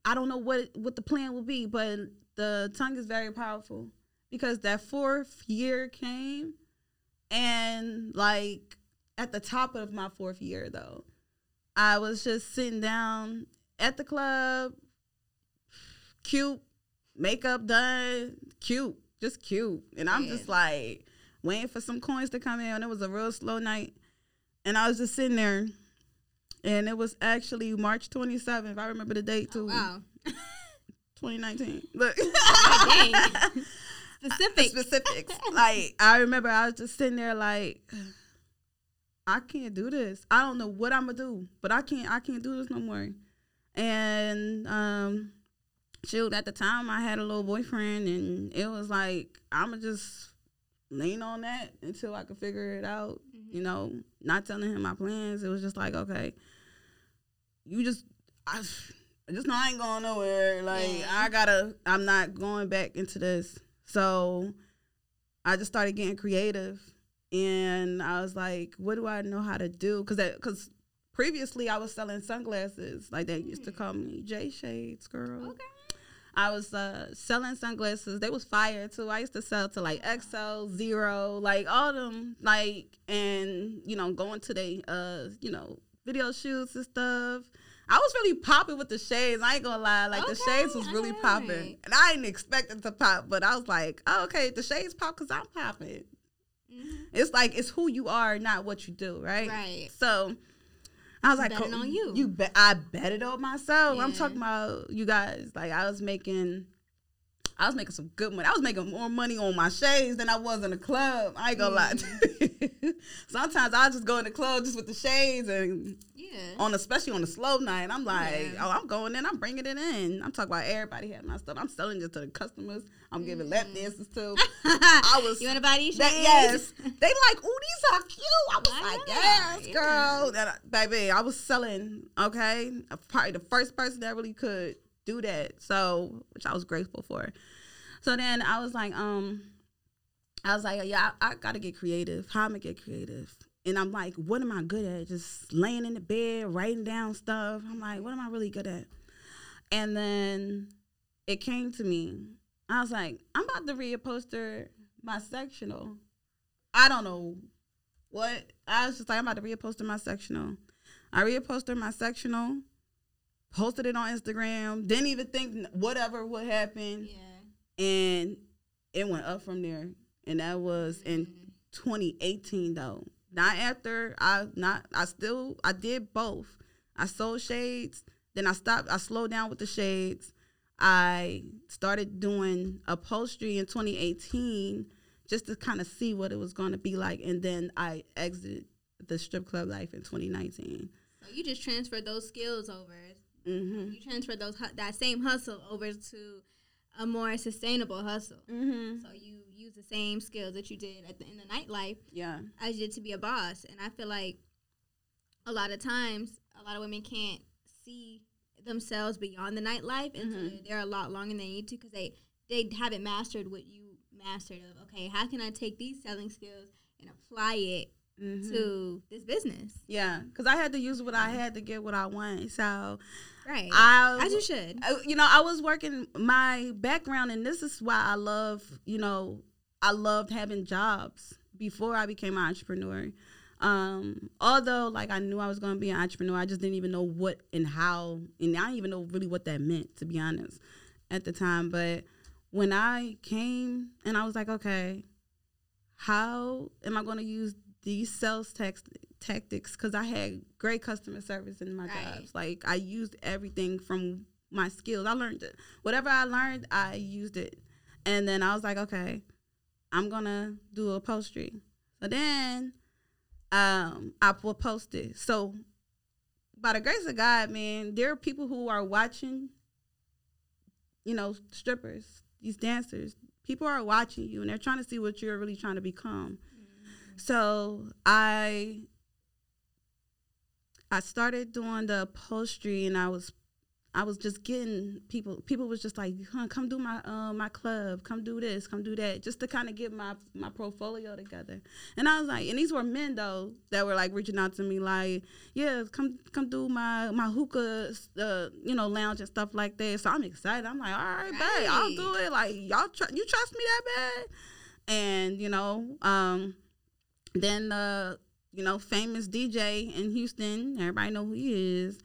B: I don't know what what the plan will be, but the tongue is very powerful because that fourth year came, and like at the top of my fourth year though, I was just sitting down at the club, cute, makeup done, cute, just cute. And I'm just like waiting for some coins to come in. And it was a real slow night. And I was just sitting there. And it was actually March 27th. I remember the date too.
A: Oh, wow.
B: 2019. Look.
A: Specific.
B: Specifics. like I remember I was just sitting there like I can't do this. I don't know what I'm gonna do, but I can't I can't do this no more. And um shoot, at the time I had a little boyfriend and it was like I'ma just lean on that until I could figure it out. Mm-hmm. You know, not telling him my plans. It was just like, okay, you just I I just know I ain't going nowhere. Like yeah. I gotta, I'm not going back into this. So I just started getting creative, and I was like, what do I know how to do? Because that, because previously I was selling sunglasses. Like they used to call me J Shades girl. Okay. I was uh, selling sunglasses. They was fire too. I used to sell to like XO, Zero, like all them, like and you know going to the uh you know video shoots and stuff. I was really popping with the shades. I ain't gonna lie. Like okay, the shades was really popping, and I didn't expect it to pop, but I was like, oh, okay, the shades pop because I'm popping. Mm-hmm. It's like it's who you are, not what you do, right?
A: Right.
B: So I was like,
A: betting on you.
B: You bet. I bet it on myself. Yeah. I'm talking about you guys. Like I was making I was making some good money. I was making more money on my shades than I was in the club. I ain't gonna mm. lie. Sometimes I just go in the club just with the shades and yeah. On especially on a slow night, I'm like, yeah. oh, I'm going in. I'm bringing it in. I'm talking about everybody having my stuff. I'm selling it to the customers. I'm mm. giving lap mm. dances too.
A: I was. You want to buy these shades?
B: yes. They like, oh, these are cute. I was I like, yes, girl. That, baby, I was selling. Okay, probably the first person that really could do that. So, which I was grateful for. So then I was like, um, I was like, yeah, I, I gotta get creative. How am I get creative? And I'm like, what am I good at? Just laying in the bed, writing down stuff. I'm like, what am I really good at? And then it came to me. I was like, I'm about to reupholster my sectional. I don't know what. I was just like, I'm about to reupholster my sectional. I reposted my sectional posted it on Instagram. Didn't even think whatever would happen. Yeah. And it went up from there. And that was in mm-hmm. 2018 though. Not after I not I still I did both. I sold shades, then I stopped I slowed down with the shades. I started doing upholstery in 2018 just to kind of see what it was going to be like and then I exited the strip club life in 2019.
A: So you just transferred those skills over Mm-hmm. You transfer those that same hustle over to a more sustainable hustle. Mm-hmm. So you use the same skills that you did at the, in the nightlife,
B: yeah,
A: as you did to be a boss. And I feel like a lot of times, a lot of women can't see themselves beyond the nightlife, and mm-hmm. so they're a lot longer than they need to because they they haven't mastered what you mastered. Of okay, how can I take these selling skills and apply it mm-hmm. to this business.
B: Yeah, because I had to use what I had to get what I want. So,
A: right, I, as you should.
B: You know, I was working my background, and this is why I love. You know, I loved having jobs before I became an entrepreneur. Um, although like I knew I was gonna be an entrepreneur, I just didn't even know what and how, and I didn't even know really what that meant to be honest at the time. But when I came and I was like, okay, how am I going to use these sales text, tactics because I had great customer service in my right. jobs. Like I used everything from my skills. I learned it. Whatever I learned, I used it. And then I was like, okay, I'm gonna do a upholstery. So then um I will post it. So by the grace of God, man, there are people who are watching, you know, strippers, these dancers. People are watching you and they're trying to see what you're really trying to become. So I I started doing the upholstery and I was I was just getting people people was just like, huh, come do my uh, my club, come do this, come do that, just to kind of get my my portfolio together. And I was like, and these were men though that were like reaching out to me like, yeah, come come do my my hookah uh, you know, lounge and stuff like that. So I'm excited. I'm like, all right, right. babe, I'll do it. Like y'all tr- you trust me that bad? And you know, um then the you know famous DJ in Houston, everybody know who he is.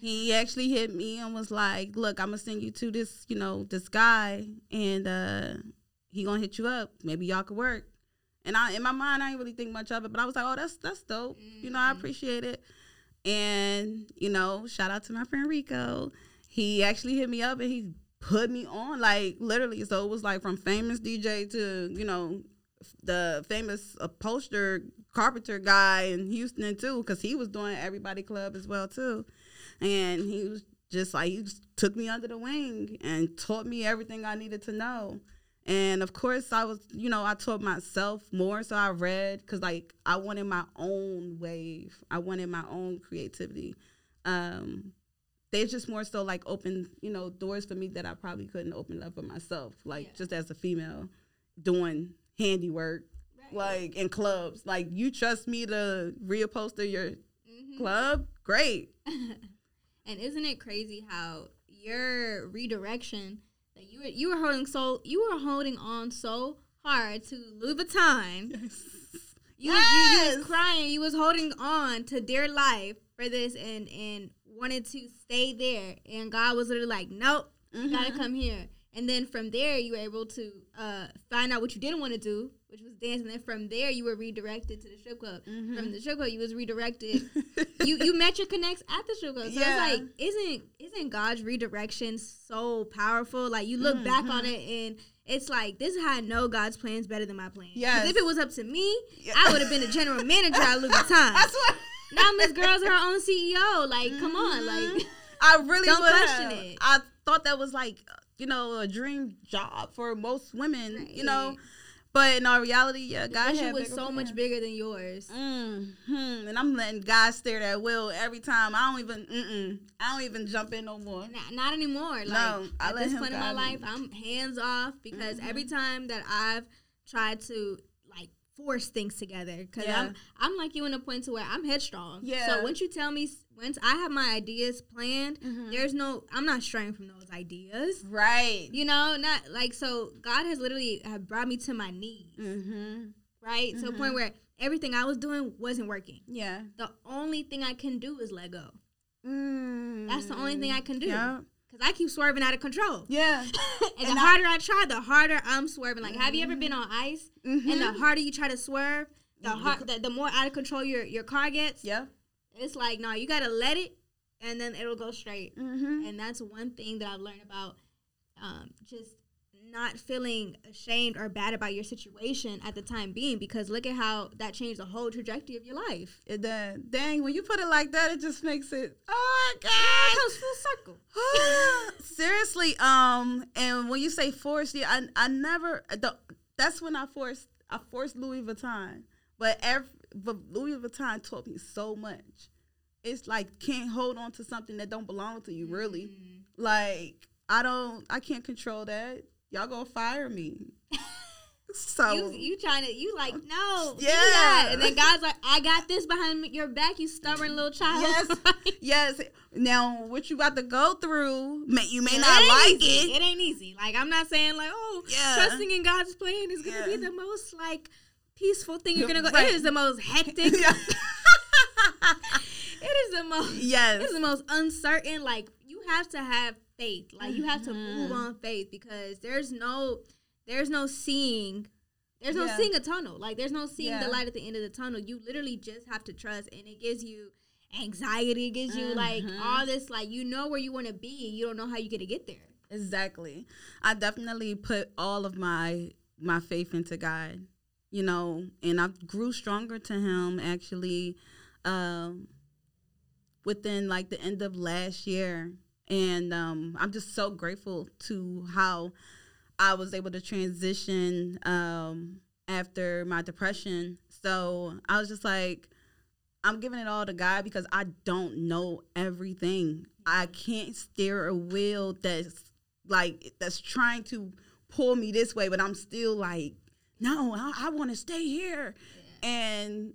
B: he actually hit me and was like, "Look, I'm gonna send you to this, you know, this guy, and uh, he gonna hit you up. Maybe y'all could work." And I, in my mind, I didn't really think much of it, but I was like, "Oh, that's that's dope. You know, I appreciate it." And you know, shout out to my friend Rico. He actually hit me up and he put me on, like literally. So it was like from famous DJ to you know the famous upholster carpenter guy in Houston too, because he was doing Everybody Club as well too, and he was just like he just took me under the wing and taught me everything I needed to know. And of course, I was, you know, I taught myself more. So I read because, like, I wanted my own wave. I wanted my own creativity. Um, they just more so like open, you know, doors for me that I probably couldn't open up for myself. Like
A: Yeah.
B: just as a female, doing handiwork,
A: Right.
B: like in clubs. Like you trust me to reupholster your
A: Mhm.
B: club? Great.
A: and isn't it crazy how your redirection that you were you were holding so you were holding on so hard to Louis Vuitton. You, was, you, you was crying. You was holding on to dear life for this and and wanted to stay there. And God was literally like, nope, you gotta
B: Mhm.
A: come here. And then from there, you were able to uh, find out what you didn't want to do, which was dance. And then from there, you were redirected to the strip club.
B: Mhm.
A: From the strip club, you was redirected. you you met your connects at the strip club. So
B: Yeah.
A: it's like, isn't isn't God's redirection so powerful? Like you look back on
B: Mhm.
A: it and. It's like this is how I know God's plans better than my plans. 'Cause
B: Yeah.
A: if it was up to me,
B: Yeah.
A: I would have been a general manager at Louis Vuitton.
B: That's what
A: now Miss Girl's her own CEO. Like, come on, like
B: I really
A: Don't question
B: have.
A: it.
B: I thought that was like you know a dream job for most women, you know. But in our reality, yeah, God had
A: was so much bigger than yours.
B: Mm-hmm. And I'm letting God stare that will every time. I don't even, mm-mm, I don't even jump in no more.
A: Not, not anymore. Like
B: No, I
A: at
B: let
A: this point in my life,
B: me.
A: I'm hands off because
B: Mhm.
A: every time that I've tried to like force things together, because
B: Yeah.
A: I'm I'm like you in a point to where I'm headstrong.
B: Yeah.
A: So once you tell me, once I have my ideas planned,
B: Mhm.
A: there's no I'm not straying from those ideas.
B: Right.
A: You know, not like so. God has literally have brought me to my knees,
B: Mm-hmm.
A: right? To a point where everything I was doing wasn't working.
B: Yeah.
A: The only thing I can do is let go.
B: Mm.
A: That's the only thing I can do.
B: Yeah.
A: Cause I keep swerving out of control.
B: Yeah.
A: and,
B: And
A: the
B: I-
A: harder I try, the harder I'm swerving. Like, have you ever been on ice?
B: Mm-hmm.
A: And the harder you try to swerve, the hard, the, the more out of control your your car gets.
B: yeah.
A: It's like, no, you gotta let it, and then it'll go straight.
B: Mm-hmm.
A: And that's one thing that I've learned about um, just not feeling ashamed or bad about your situation at the time being. Because look at how that changed the whole trajectory of your life.
B: It does. Dang, when you put it like that, it just makes it. Oh
A: It
B: God.
A: comes full circle.
B: Seriously, um, and when you say forced, yeah, I I never. The, that's when I forced I forced Louis Vuitton, but every but Louis Vuitton taught me so much. It's like can't hold on to something that don't belong to you. Really,
A: Mm.
B: like I don't. I can't control that. Y'all gonna fire me. so
A: You, you trying to you like no
B: Yeah.
A: and then God's like I got this behind your back you stubborn little child
B: Yes. yes. Now what you about to go through, may you may
A: It
B: not like
A: easy.
B: it.
A: It ain't easy. Like I'm not saying like, oh,
B: Yeah.
A: trusting in God's plan is gonna be the most like peaceful thing you're gonna go.
B: Right.
A: It is the most hectic.
B: Yeah.
A: it is the most.
B: yes.
A: It is the most uncertain. Like you have to have faith. Like you have to move
B: Mhm.
A: on faith because there's no, there's no seeing. There's no
B: Yeah.
A: seeing a tunnel. Like there's no seeing
B: Yeah.
A: the light at the end of the tunnel. You literally just have to trust, and it gives you anxiety. It gives you like
B: Mhm.
A: all this. Like you know where you want to be. You don't know how you're gonna get there.
B: Exactly. I definitely put all of my my faith into God, you know, and I grew stronger to him actually um within like the end of last year. And um I'm just so grateful to how I was able to transition um after my depression. So I was just like I'm giving it all to God because I don't know everything. I can't steer a wheel that's like that's trying to pull me this way, but I'm still like, no, I, I want to stay here. And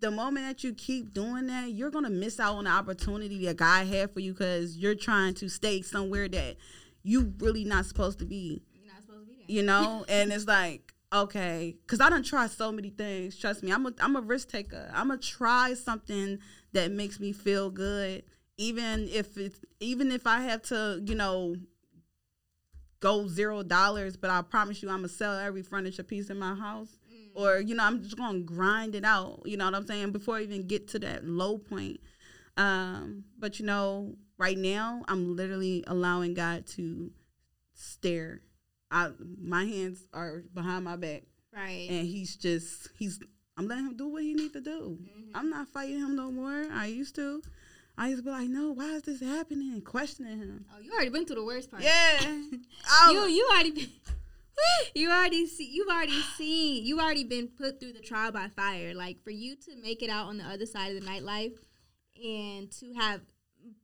B: the moment that you keep doing that, you're gonna miss out on the opportunity that God had for you because you're trying to stay somewhere that you really not supposed to be
A: You're not supposed to be there.
B: you know and it's like okay because i don't try so many things trust me i'm a, I'm a risk taker i'm gonna try something that makes me feel good even if it's even if I have to, you know, go zero dollars, but I promise you I'm gonna sell every furniture piece in my house. Or, you know, I'm just gonna grind it out, you know what I'm saying, before I even get to that low point. Um, but you know, right now I'm literally allowing God to stare. I my hands are behind my back.
A: Right.
B: And he's just he's I'm letting him do what he needs to do.
A: Mm-hmm.
B: I'm not fighting him no more. I used to. I used to be like, no, why is this happening? Questioning him.
A: oh, you already been through the worst part.
B: Yeah.
A: you you already been, you already see you've already seen you've already been put through the trial by fire. Like for you to make it out on the other side of the nightlife and to have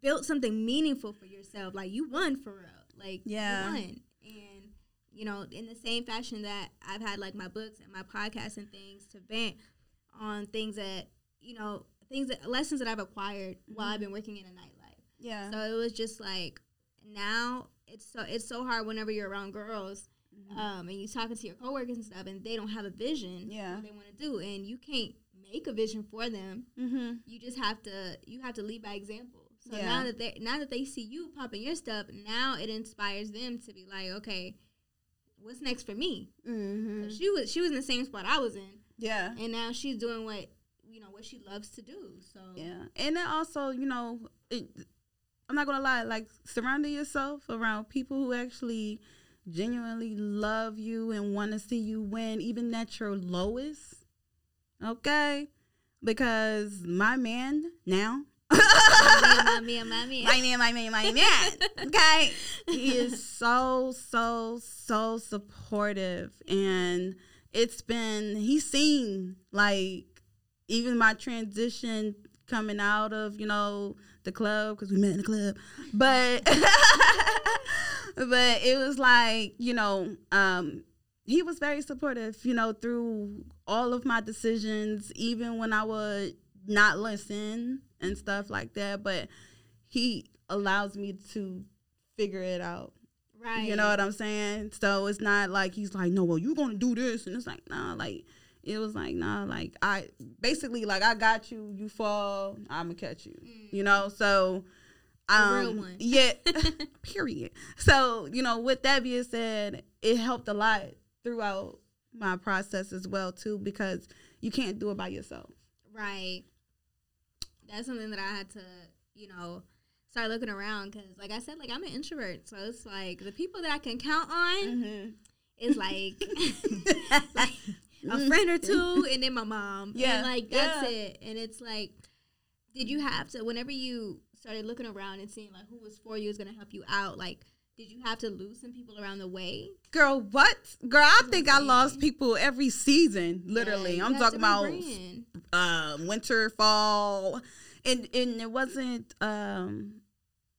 A: built something meaningful for yourself, like you won for real. Like
B: Yeah.
A: you won. And you know, in the same fashion that I've had like my books and my podcasts and things to vent on things that you know things that lessons that I've acquired while I've been working in a nightlife.
B: yeah.
A: So it was just like now it's so it's so hard whenever you're around girls, um, and you're talking to your coworkers and stuff, and they don't have a vision,
B: Yeah.
A: what they want to do, and you can't make a vision for them.
B: mm-hmm.
A: You just have to you have to lead by example. So
B: Yeah.
A: now that they now that they see you popping your stuff, now it inspires them to be like, okay, what's next for me?
B: Mm-hmm.
A: She was she was in the same spot I was in,
B: Yeah.
A: and now she's doing what you know what she loves to do. So
B: Yeah. And then also, you know, it, I'm not gonna lie, like surrounding yourself around people who actually genuinely love you and want to see you win, even at your lowest. Okay? Because my man now
A: my man, my man,
B: my man, my man, my man. Okay. He is so, so, so supportive. And it's been, he's seen like even my transition coming out of, you know, the club because we met in the club. But, but it was like, you know, um, he was very supportive, you know, through all of my decisions, even when I would not listen and stuff like that. But he allows me to figure it out.
A: right?
B: You know what I'm saying? So it's not like he's like, no, well, you're gonna do this, and it's like, nah, like it was like, nah, like I basically like I got you. You fall, I'm gonna catch you. You know, so.
A: um, real.
B: Yeah. period. So, you know, with that being said, it helped a lot throughout my process as well too, because you can't do it by yourself.
A: Right. That's something that I had to, you know, start looking around because, like I said, like I'm an introvert, so it's like the people that I can count on
B: Mm-hmm.
A: is like, like a friend or two, and then my mom.
B: Yeah.
A: and like that's
B: Yeah.
A: it. And it's like, did you have to whenever you started looking around and seeing like who was for you is gonna help you out? Like, did you have to lose some people around the way?
B: Girl, what? Girl, I think I lost people every season. Literally,
A: Yeah,
B: I'm talking about um, winter, fall, and and it wasn't um,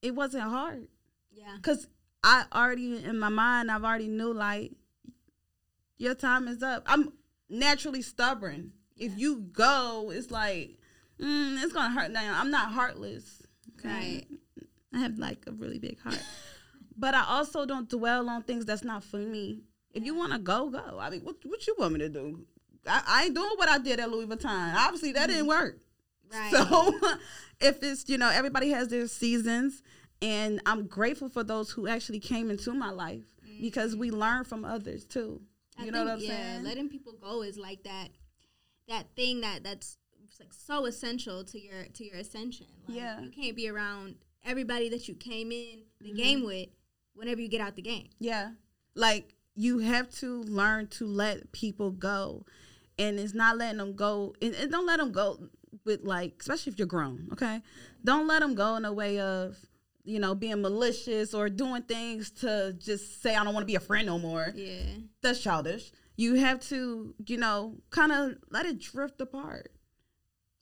B: it wasn't hard
A: Yeah.
B: because I already in my mind I've already knew like your time is up. I'm naturally stubborn. If you go, it's like mm, it's gonna hurt. Now I'm not heartless.
A: Right.
B: I have like a really big heart, but I also don't dwell on things that's not for me. If you want to go, go. I mean, what what you want me to do? I, I ain't doing what I did at Louis Vuitton. Obviously, that didn't work.
A: Right.
B: So if it's, you know, everybody has their seasons and I'm grateful for those who actually came into my life because we learn from others too.
A: I
B: You know what I'm
A: think, yeah,
B: saying?
A: letting people go is like that that thing that that's like so essential to your to your ascension. Like,
B: Yeah.
A: you can't be around everybody that you came in the
B: Mm-hmm.
A: game with whenever you get out the game.
B: Yeah. Like you have to learn to let people go. And it's not letting them go. And, and don't let them go with like, especially if you're grown, okay? Don't let them go in a way of, you know, being malicious or doing things to just say, I don't want to be a friend no more.
A: Yeah,
B: That's childish. You have to, you know, kind of let it drift apart.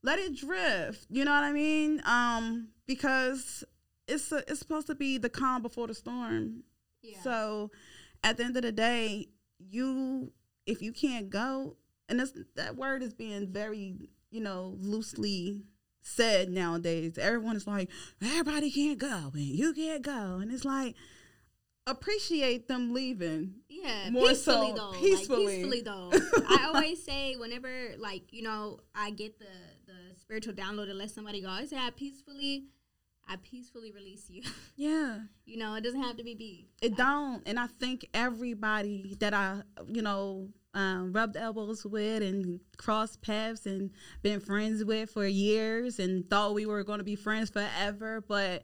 B: Let it drift. You know what I mean? Um, because it's a, it's supposed to be the calm before the storm.
A: yeah,
B: So at the end of the day, you if you can't go, and that word is being very, you know, loosely said nowadays. Everyone is like, everybody can't go and you can't go. And it's like appreciate them leaving.
A: yeah.
B: More
A: peacefully
B: so,
A: though,
B: peacefully.
A: like peacefully though. I always say whenever like you know I get the the spiritual download to let somebody go, I say I peacefully. I peacefully release you.
B: Yeah.
A: you know, it doesn't have to be beef.
B: It don't. And I think everybody that I, you know, um, rubbed elbows with and crossed paths and been friends with for years and thought we were going to be friends forever, but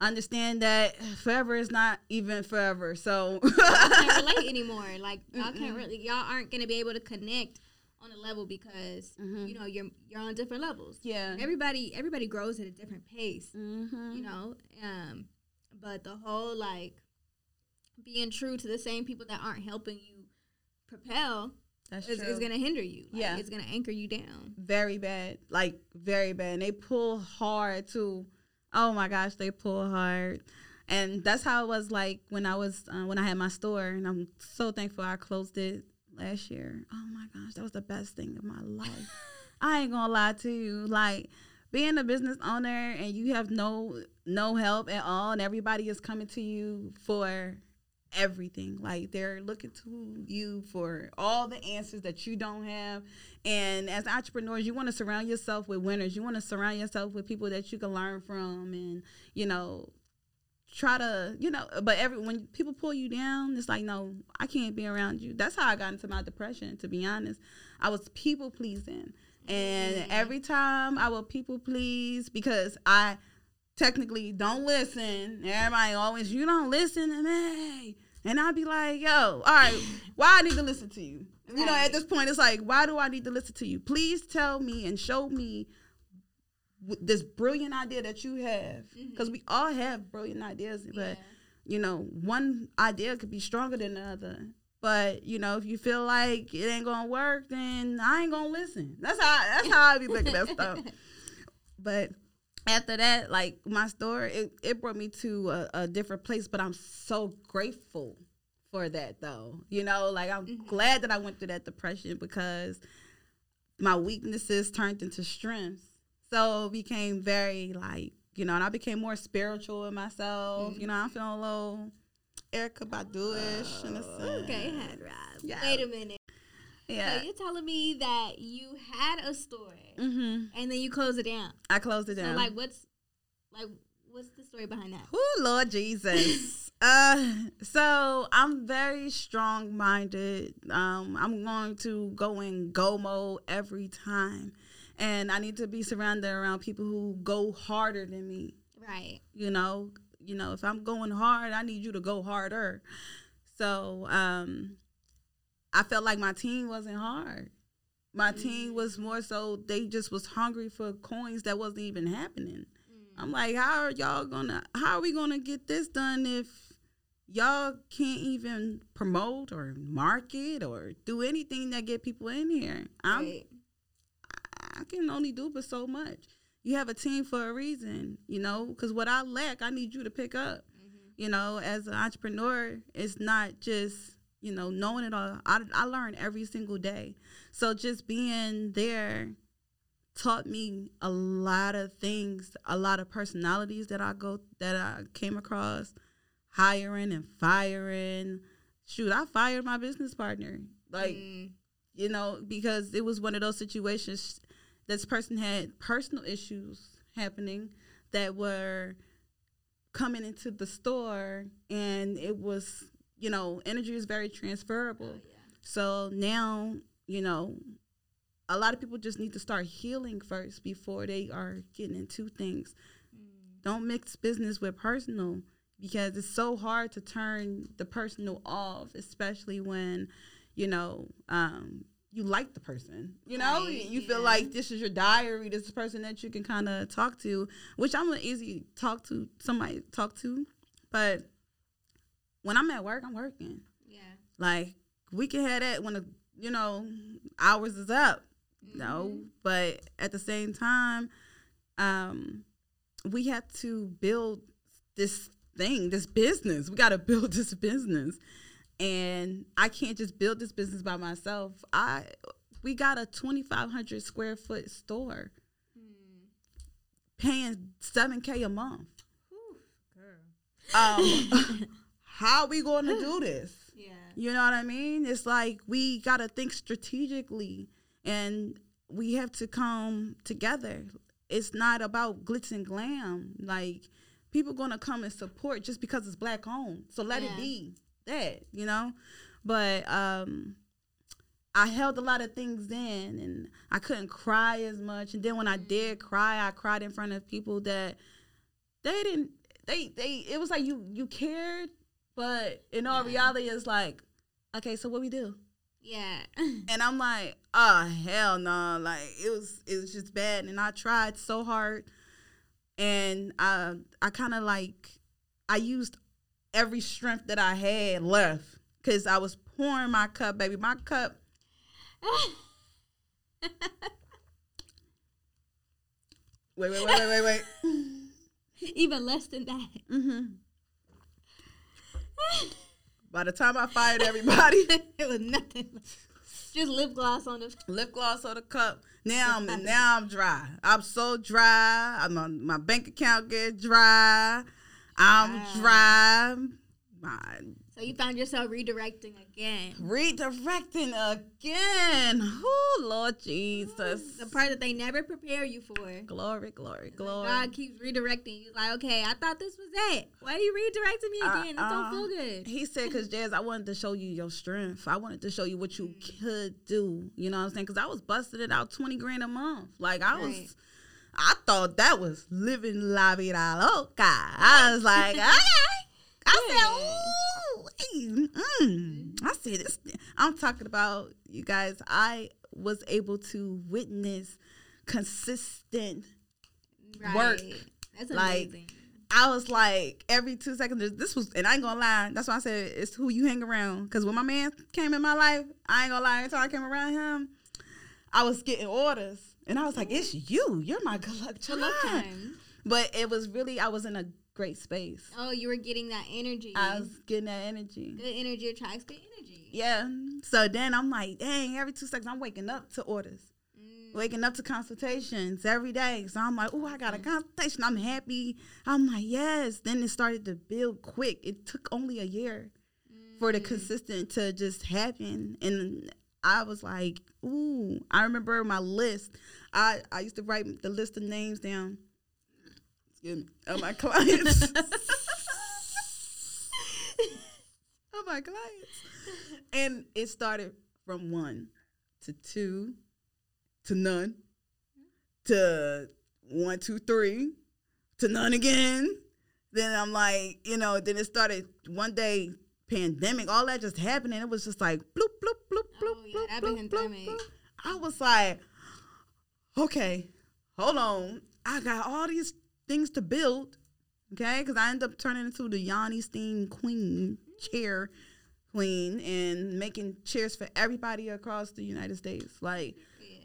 B: understand that forever is not even forever. So
A: y'all can't relate anymore. Like y'all can't really, y'all aren't gonna be able to connect on a level because
B: Mhm.
A: you know you're you're on different levels.
B: yeah.
A: Everybody everybody grows at a different pace.
B: Mm-hmm.
A: you know um but the whole like being true to the same people that aren't helping you propel
B: That's
A: is, is gonna hinder you like,
B: Yeah.
A: it's gonna anchor you down
B: very bad, like very bad. And they pull hard too. Oh my gosh, they pull hard. And that's how it was like when I was uh, when I had my store, and I'm so thankful I closed it last year. Oh my gosh, that was the best thing of my life. I ain't gonna lie to you, like being a business owner and you have no no help at all, and everybody is coming to you for everything. Like they're looking to you for all the answers that you don't have. And as entrepreneurs, you want to surround yourself with winners. You want to surround yourself with people that you can learn from and, you know, try to, you know, but every when people pull you down, it's like, no, I can't be around you. That's how I got into my depression, to be honest. I was people pleasing. And every time I will people please because I technically don't listen. Everybody always, you don't listen to me. And I'd be like, yo, all right, why I need to listen to you? You know, at this point, it's like, why do I need to listen to you? Please tell me and show me this brilliant idea that you have. Mm-hmm. Because we all have brilliant ideas, but,
A: Yeah.
B: you know, one idea could be stronger than the other. But you know, if you feel like it ain't gonna work, then I ain't gonna listen. That's how that's how I be looking at stuff. But after that, like my story, it, it brought me to a, a different place. But I'm so grateful for that, though. You know, like I'm mm-hmm. glad that I went through that depression because my weaknesses turned into strengths. So became very like you know, and I became more spiritual in myself. You know, I'm mm-hmm. feeling a little Erykah Badu-ish in a oh, sense.
A: okay head Rob.
B: Yeah.
A: wait a minute
B: Yeah.
A: so you're telling me that you had a store
B: hmm
A: and then you close it down
B: I closed it
A: so
B: down.
A: like what's like what's the story behind that
B: Oh Lord Jesus. uh so I'm very strong minded. Um I'm going to go in go mode every time. And I need to be surrounded around people who go harder than me.
A: right
B: You know, you know, if I'm going hard, I need you to go harder. So um I felt like my team wasn't hard. My mm. team was more so they just was hungry for coins that wasn't even happening. I'm like, how are y'all gonna how are we gonna get this done if y'all can't even promote or market or do anything that get people in here? I'm
A: right.
B: I can only do but so much. You have a team for a reason, you know, because what I lack, I need you to pick up. Mm-hmm. You know, as an entrepreneur, it's not just, you know, knowing it all. I, I learn every single day. So just being there taught me a lot of things, a lot of personalities that I go that I came across, hiring and firing. Shoot, I fired my business partner. Like
A: Mm.
B: you know, because it was one of those situations. This person had personal issues happening that were coming into the store, and it was, you know, energy is very transferable. So now, you know, a lot of people just need to start healing first before they are getting into things. Don't mix business with personal because it's so hard to turn the personal off, especially when, you know, um, you like the person. You know,
A: Right,
B: you feel
A: yeah.
B: like this is your diary, this is a person that you can kind of talk to, which I'm an easy talk to somebody talk to, but when I'm at work, I'm working.
A: yeah
B: Like we can have that when the you know hours is up. No, but at the same time, um, we have to build this thing, this business. We got to build this business, and I can't just build this business by myself. I we got a twenty five hundred square foot store, paying seven k a month. Um, how are we going to do this?
A: yeah
B: You know what I mean? It's like we got to think strategically and we have to come together. it's not about glitz and glam. Like people gonna come and support just because it's black owned. So let
A: Yeah.
B: it be that, you know. But um I held a lot of things in and I couldn't cry as much. And then when I did cry, I cried in front of people that they didn't they they it was like you you cared, but in all
A: Yeah.
B: reality it's like, okay, so what we do?
A: Yeah.
B: And I'm like, oh hell no. Like it was it was just bad. And I tried so hard. And I I kinda like I used every strength that I had left. Cause I was pouring my cup, baby. My cup Wait, wait, wait, wait, wait, wait.
A: Even less than that.
B: hmm By the time I fired everybody,
A: it was nothing. Just lip gloss on the.
B: lip gloss on the cup. Now I'm now I'm dry. I'm so dry. I'm on, my bank account get dry. I'm
A: Wow.
B: dry. My
A: So you found yourself redirecting again.
B: redirecting again. Oh Lord Jesus.
A: The part that they never prepare you for.
B: Glory, glory, glory.
A: God keeps redirecting you. Like, okay, I thought this was it. Why are you redirecting me
B: Uh,
A: again? It
B: uh,
A: don't feel good.
B: He said, because Jazz, I wanted to show you your strength. I wanted to show you what you could do. You know what I'm saying? Because I was busting it out 20 grand a month. Like, I was, I thought that was living la vida loca. I was like, okay. I said, ooh, mm. I said, this, I'm talking about, you guys, I was able to witness consistent work.
A: That's
B: Like,
A: amazing.
B: I was like every two seconds. This was, and I ain't gonna lie. That's why I said it's who you hang around. Cause when my man came in my life, I ain't gonna lie. Every time I came around him, I was getting orders, and I was like, "It's you. You're my good luck charm." But it was really, I was in a great space.
A: Oh, you were getting that energy.
B: I was getting that energy.
A: good energy attracts good energy.
B: Yeah. So then I'm like, dang. Every two seconds, I'm waking up to orders.
A: Mm.
B: waking up to consultations every day. So I'm like, oh, I got a consultation. I'm happy. I'm like, yes. Then it started to build quick. It took only a year for the
A: Mm.
B: consistent to just happen. And I was like, ooh, I remember my list. I, I used to write the list of names down. Excuse me. Of my clients. of my clients. And it started from one to two to none to one, two, three to none again. Then I'm like, you know, then it started one day, pandemic, all that just happened, and it was just like bloop, bloop, bloop, oh, bloop,
A: Oh, yeah,
B: bloop, bloop, bloop, bloop. I was like, okay, hold on. I got all these things to build, okay? Because I end up turning into the Yanni Steen Queen chair queen and making chairs for everybody across the United States. Like,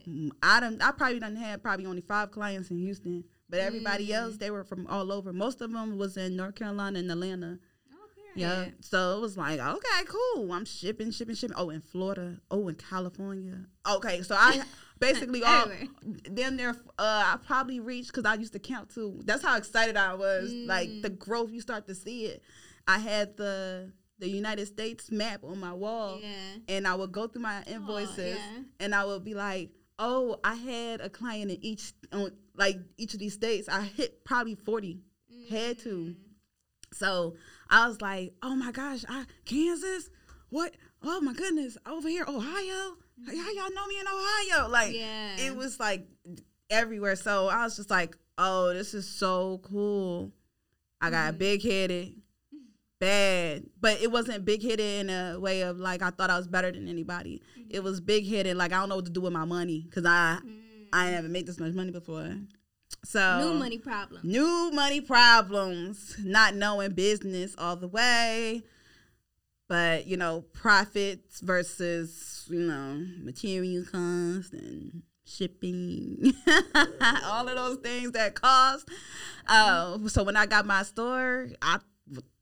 B: mm, I don't, I probably done had probably only five clients in Houston, but everybody
A: Mm.
B: else they were from all over. Most of them was in North Carolina and Atlanta.
A: Oh,
B: Yeah. So it was like, okay, cool. I'm shipping, shipping, shipping. Oh, in Florida. Oh, in California. Okay. So I basically all then there. Uh, I probably reached because I used to count too. That's how excited I was. Like the
A: Mm.
B: growth, you start to see it. I had the the United States map on my wall,
A: Yeah.
B: and I would go through my invoices,
A: yeah.
B: and I would be like, oh, I had a client in each on like each of these states. I hit probably forty. Had to.
A: Mm.
B: So I was like, oh my gosh, I Kansas? What? Oh my goodness, over here, Ohio? How y'all know me in Ohio? Like
A: Yeah.
B: it was like everywhere. So I was just like, oh, this is so cool. I got
A: Mhm.
B: big headed, bad, but it wasn't big headed in a way of like I thought I was better than anybody. It was big headed, like I don't know what to do with my money because I
A: Mm.
B: I never made this much money before. So
A: New money problems.
B: New money problems, not knowing business all the way. But, you know, profits versus, you know, material cost and shipping, all of those things that cost. Uh, so when I got my store, I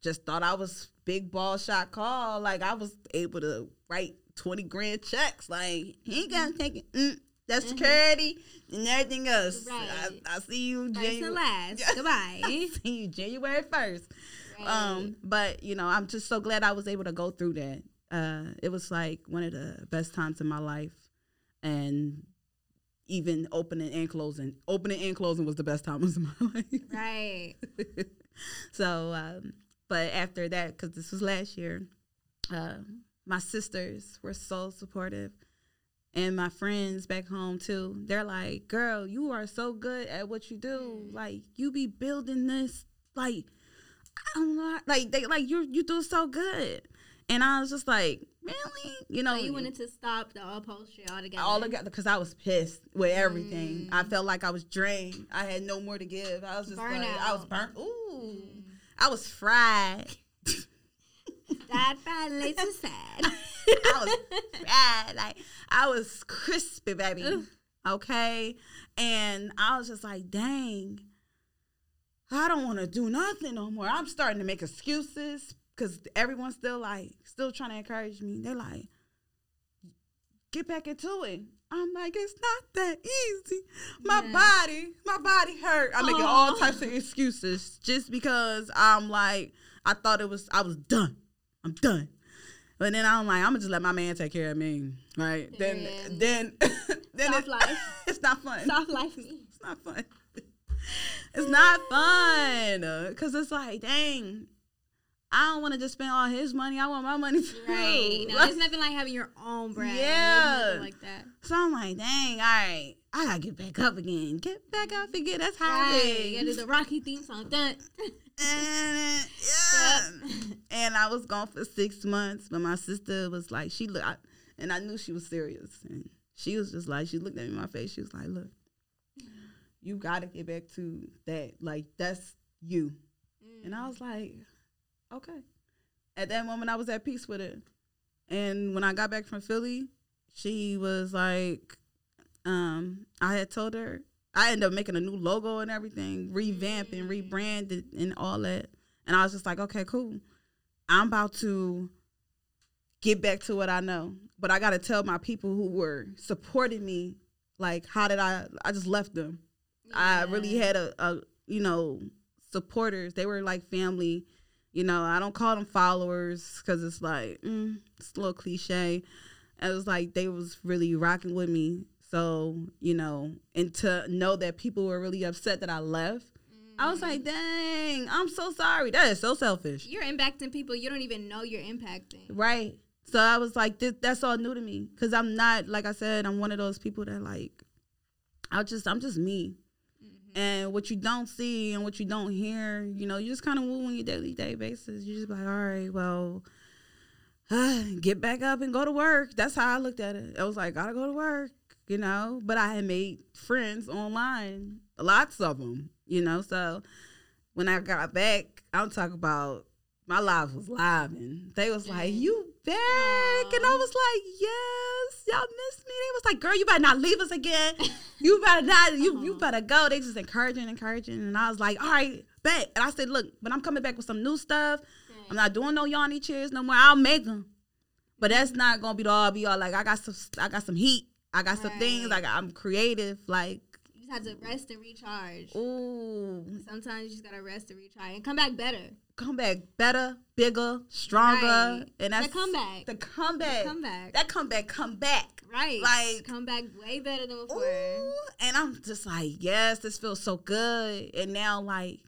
B: just thought I was big ball shot call. Like I was able to write 20 grand checks. Like, he ain't got to take it. Mm, that's
A: Mhm.
B: security and everything else.
A: Right.
B: I, I see you January.
A: last. Goodbye.
B: I see you January first.
A: Right.
B: Um, but you know, I'm just so glad I was able to go through that. Uh, it was like one of the best times in my life, and even opening and closing. Opening and closing was the best time of my life.
A: Right.
B: so, um, but after that, because this was last year, uh, my sisters were so supportive. And my friends back home too, they're like, girl, you are so good at what you do. Like, you be building this, like, I don't know, like, they, like, you, you do so good. And I was just like, really? You know,
A: So you wanted to stop the upholstery altogether.
B: all together because I was pissed with everything. I mm. felt like I was drained. I had no more to give. I was just like, I was burnt. Ooh, mm. I was fried.
A: That fried lace is sad.
B: I was fried. Like I was crispy, baby.
A: Oof.
B: Okay, and I was just like, dang. I don't want to do nothing no more. I'm starting to make excuses because everyone's still like, still trying to encourage me. They're like, get back into it. I'm like, it's not that easy. My
A: Yeah.
B: body, my body hurt. I'm making all
A: oh.
B: types of excuses just because I'm like, I thought it was, I was done. I'm done. But then I'm like, I'm gonna just let my man take care of me, right? Then, then, then
A: Soft
B: it-
A: life.
B: it's not fun.
A: Soft life me.
B: It's not fun. it's not fun because it's like, dang, I don't want to just spend all his money. I want my money too.
A: Right. No, it's nothing like having your own brand.
B: Yeah.
A: There's like that.
B: so I'm like, dang, all right, I gotta get back up again. Get back up again. That's how
A: Right.
B: it
A: You gotta do
B: is.
A: the Rocky theme song. Dun.
B: And, uh, yeah. and I was gone for six months, but my sister was like, she looked, I, and I knew she was serious, and she was just like, she looked at me in my face. She was like, look, you gotta get back to that. Like that's you. And I mm. was like, okay. At that moment, I was at peace with it. And when I got back from Philly, she was like, um, I had told her, I ended up making a new logo and everything, revamping, rebranded, and all that. And I was just like, okay, cool. I'm about to get back to what I know. But I got to tell my people who were supporting me, like, how did I, I just left them. I really had a, a you know supporters. They were like family. You know, I don't call them followers because it's like mm, it's a little cliche. It was like they was really rocking with me. So you know, and to know that people were really upset that I left, I was like, dang, I'm so sorry. That is so selfish,
A: You're impacting people you don't even know you're impacting.
B: right? So I was like, this, that's all new to me because I'm not like I said, I'm one of those people that like, I just I'm just me. And what you don't see and what you don't hear, you know, you just kind of move on your daily day basis. You just be like, all right, well, get back up and go to work. That's how I looked at it. I was like, gotta go to work, you know. But I had made friends online, lots of them, you know. So when I got back, I'm talking about my life was live, and they was like,
A: Mm.
B: "You back?" And I was like, "Yes, y'all miss me." They was like, "Girl, you better not leave us again. You better not. You you better go." They just encouraging, encouraging, and I was like, "All right, bet." And I said, "Look, but I'm coming back with some new stuff. I'm not doing no yawny chairs no more. I'll make them, but that's not gonna be the all be all. Like I got some, I got some heat. I got some things. Like I'm creative. Like
A: You just have to rest and recharge.
B: ooh,
A: Sometimes you just gotta rest and recharge and come back better.
B: Come back better, bigger, stronger,
A: Right.
B: and that's
A: The comeback.
B: The comeback.
A: The comeback.
B: That comeback. Come back.
A: Right.
B: Like-
A: come back way better than before.
B: Ooh, and I'm just like, yes, this feels so good. And now, like,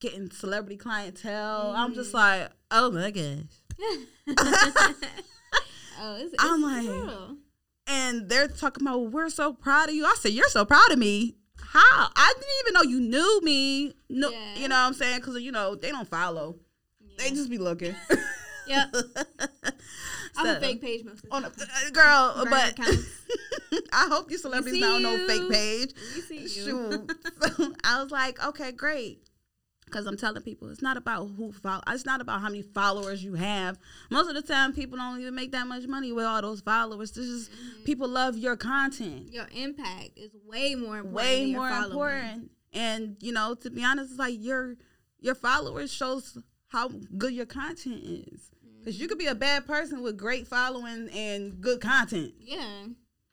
B: getting celebrity clientele, I'm just
A: Mm.
B: like, oh my gosh.
A: oh, it's, it's
B: I'm like-
A: real.
B: And they're talking about, we're so proud of you. I said, you're so proud of me. How? I didn't even know you knew me. No,
A: Yeah.
B: you know what I'm saying? Because you know they don't follow. They just be looking.
A: Yep. I'm
B: So-
A: a fake page most of the time.
B: a, uh, girl, but. I hope you celebrities now know fake page.
A: We see you.
B: Shoot. so I was like, okay, great. Because I'm telling people, it's not about who follow. It's not about how many followers you have. Most of the time, people don't even make that much money with all those followers. This is
A: Mm-hmm.
B: people love your content.
A: Your impact is way more important.
B: Way
A: than
B: more
A: following.
B: important. And you know, to be honest, it's like your your followers shows how good your content is. Because you could be a bad person with great following and good content.
A: Yeah.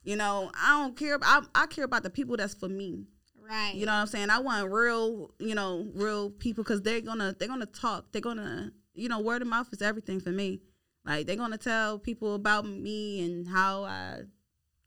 B: You know, I don't care. I, I care about the people that's for me.
A: Right.
B: You know what I'm saying? I want real, you know, real people because they're gonna they're gonna talk. They're gonna, you know, word of mouth is everything for me. Like they're gonna tell people about me and how I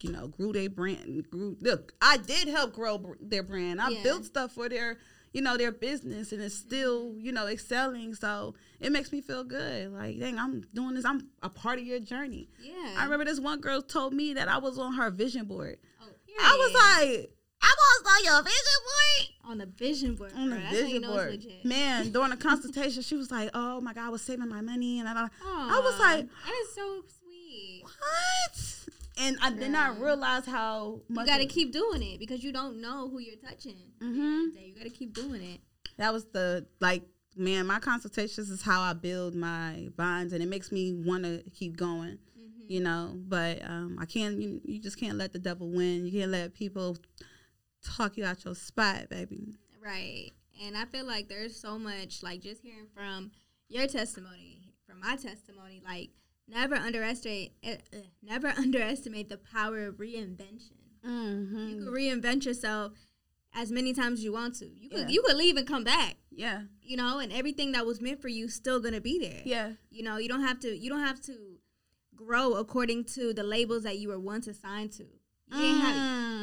B: you know, grew their brand. Grew look, I did help grow br- their brand. I
A: Yeah.
B: built stuff for their, you know, their business, and it's still, you know, excelling. So it makes me feel good. Like, dang, I'm doing this. I'm a part of your journey.
A: Yeah.
B: I remember this one girl told me that I was on her vision board.
A: Oh,
B: I was like, I was on your vision board.
A: on the vision board.
B: On the
A: bro. That's how you
B: vision board, man. During the consultation, she was like, "Oh my god, I was saving my money," and I, I was like,
A: that is so sweet.
B: "What?" And I did not realize how much You
A: got to keep doing it because you don't know who you're touching. At the end of
B: Mhm.
A: You got to keep doing it.
B: that was the like, man. My consultations is how I build my bonds, and it makes me want to keep going.
A: Mhm.
B: You know, but um, I can't. You, you just can't let the devil win. You can't let people talk you out your spot, baby.
A: Right. And I feel like there's so much, like just hearing from your testimony, from my testimony, like never underestimate, uh, never underestimate the power of reinvention.
B: Mm-hmm.
A: You could reinvent yourself as many times as you want to. You could
B: Yeah.
A: you could leave and come back,
B: Yeah,
A: you know, and everything that was meant for you still gonna be there.
B: yeah,
A: You know, you don't have to you don't have to grow according to the labels that you were once assigned to. You didn't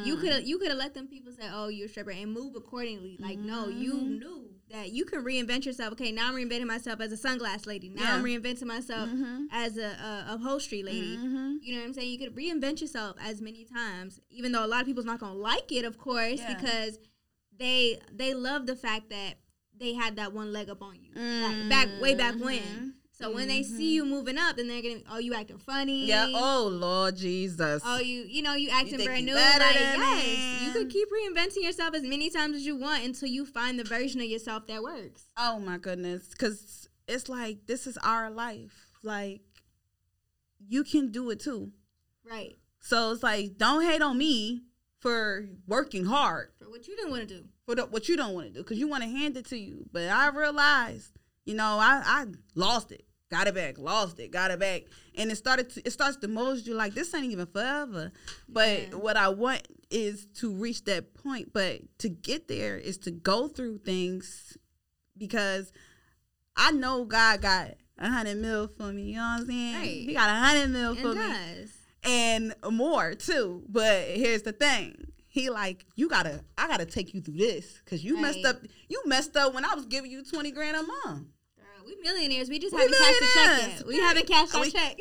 A: you
B: Mm.
A: could have you could have let them people say, "Oh, you're a stripper," and move accordingly. Like, no, you
B: Mhm.
A: knew that you can reinvent yourself. Okay, now I'm reinventing myself as a sunglass lady. Now I'm reinventing myself
B: Mhm.
A: as a, a upholstery lady.
B: Mhm.
A: You know what I'm saying? You could reinvent yourself as many times, even though a lot of people's not gonna like it, of course,
B: Yeah.
A: because they they love the fact that they had that one leg up on you back, back way back when. So when they see mm-hmm. you moving up, then they're gonna, oh, you acting funny.
B: Yeah. Oh Lord Jesus.
A: Oh, you you know you acting
B: think
A: brand
B: you
A: new. Like yes,
B: me.
A: you could keep reinventing yourself as many times as you want until you find the version of yourself that works.
B: Oh my goodness. Cause it's like this is our life. Like you can do it too.
A: Right.
B: So it's like don't hate on me for working hard
A: For what you didn't want to do.
B: for the, what you don't want to do because you want to hand it to you. But I realized, you know, I I lost it. Got it back, lost it, got it back, and it started. To, it starts to mold you like this ain't even forever. But
A: Yeah.
B: what I want is to reach that point. But to get there is to go through things because I know God got a hundred mil for me. You know what I'm saying?
A: Right.
B: He got a hundred mil for me
A: does.
B: and more too. But here's the thing. He like, you gotta, I gotta take you through this because you messed up. You messed up when I was giving you twenty grand a month.
A: We millionaires. We just
B: We
A: haven't cashed the check yet. We haven't cashed our
B: We-
A: check.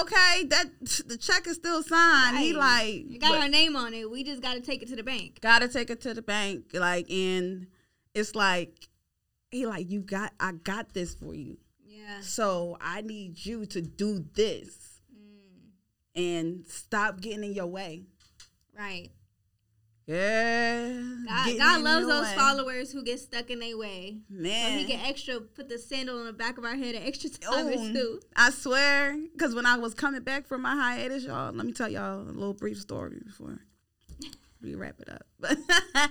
B: Okay, that the check is still signed. He like,
A: It got
B: but
A: our name on it. We just got to take it to the bank.
B: gotta take it to the bank. Like, and it's like, he like, you got, I got this for you.
A: Yeah.
B: So I need you to do this
A: Mm,
B: and stop getting in your way.
A: right.
B: Yeah,
A: God, God loves those
B: way.
A: followers who get stuck in their way. So
B: Man,
A: he can extra put the sandal on the back of our head an extra oh, time or two.
B: I swear, because when I was coming back from my hiatus, y'all, let me tell y'all a little brief story before we wrap it up. But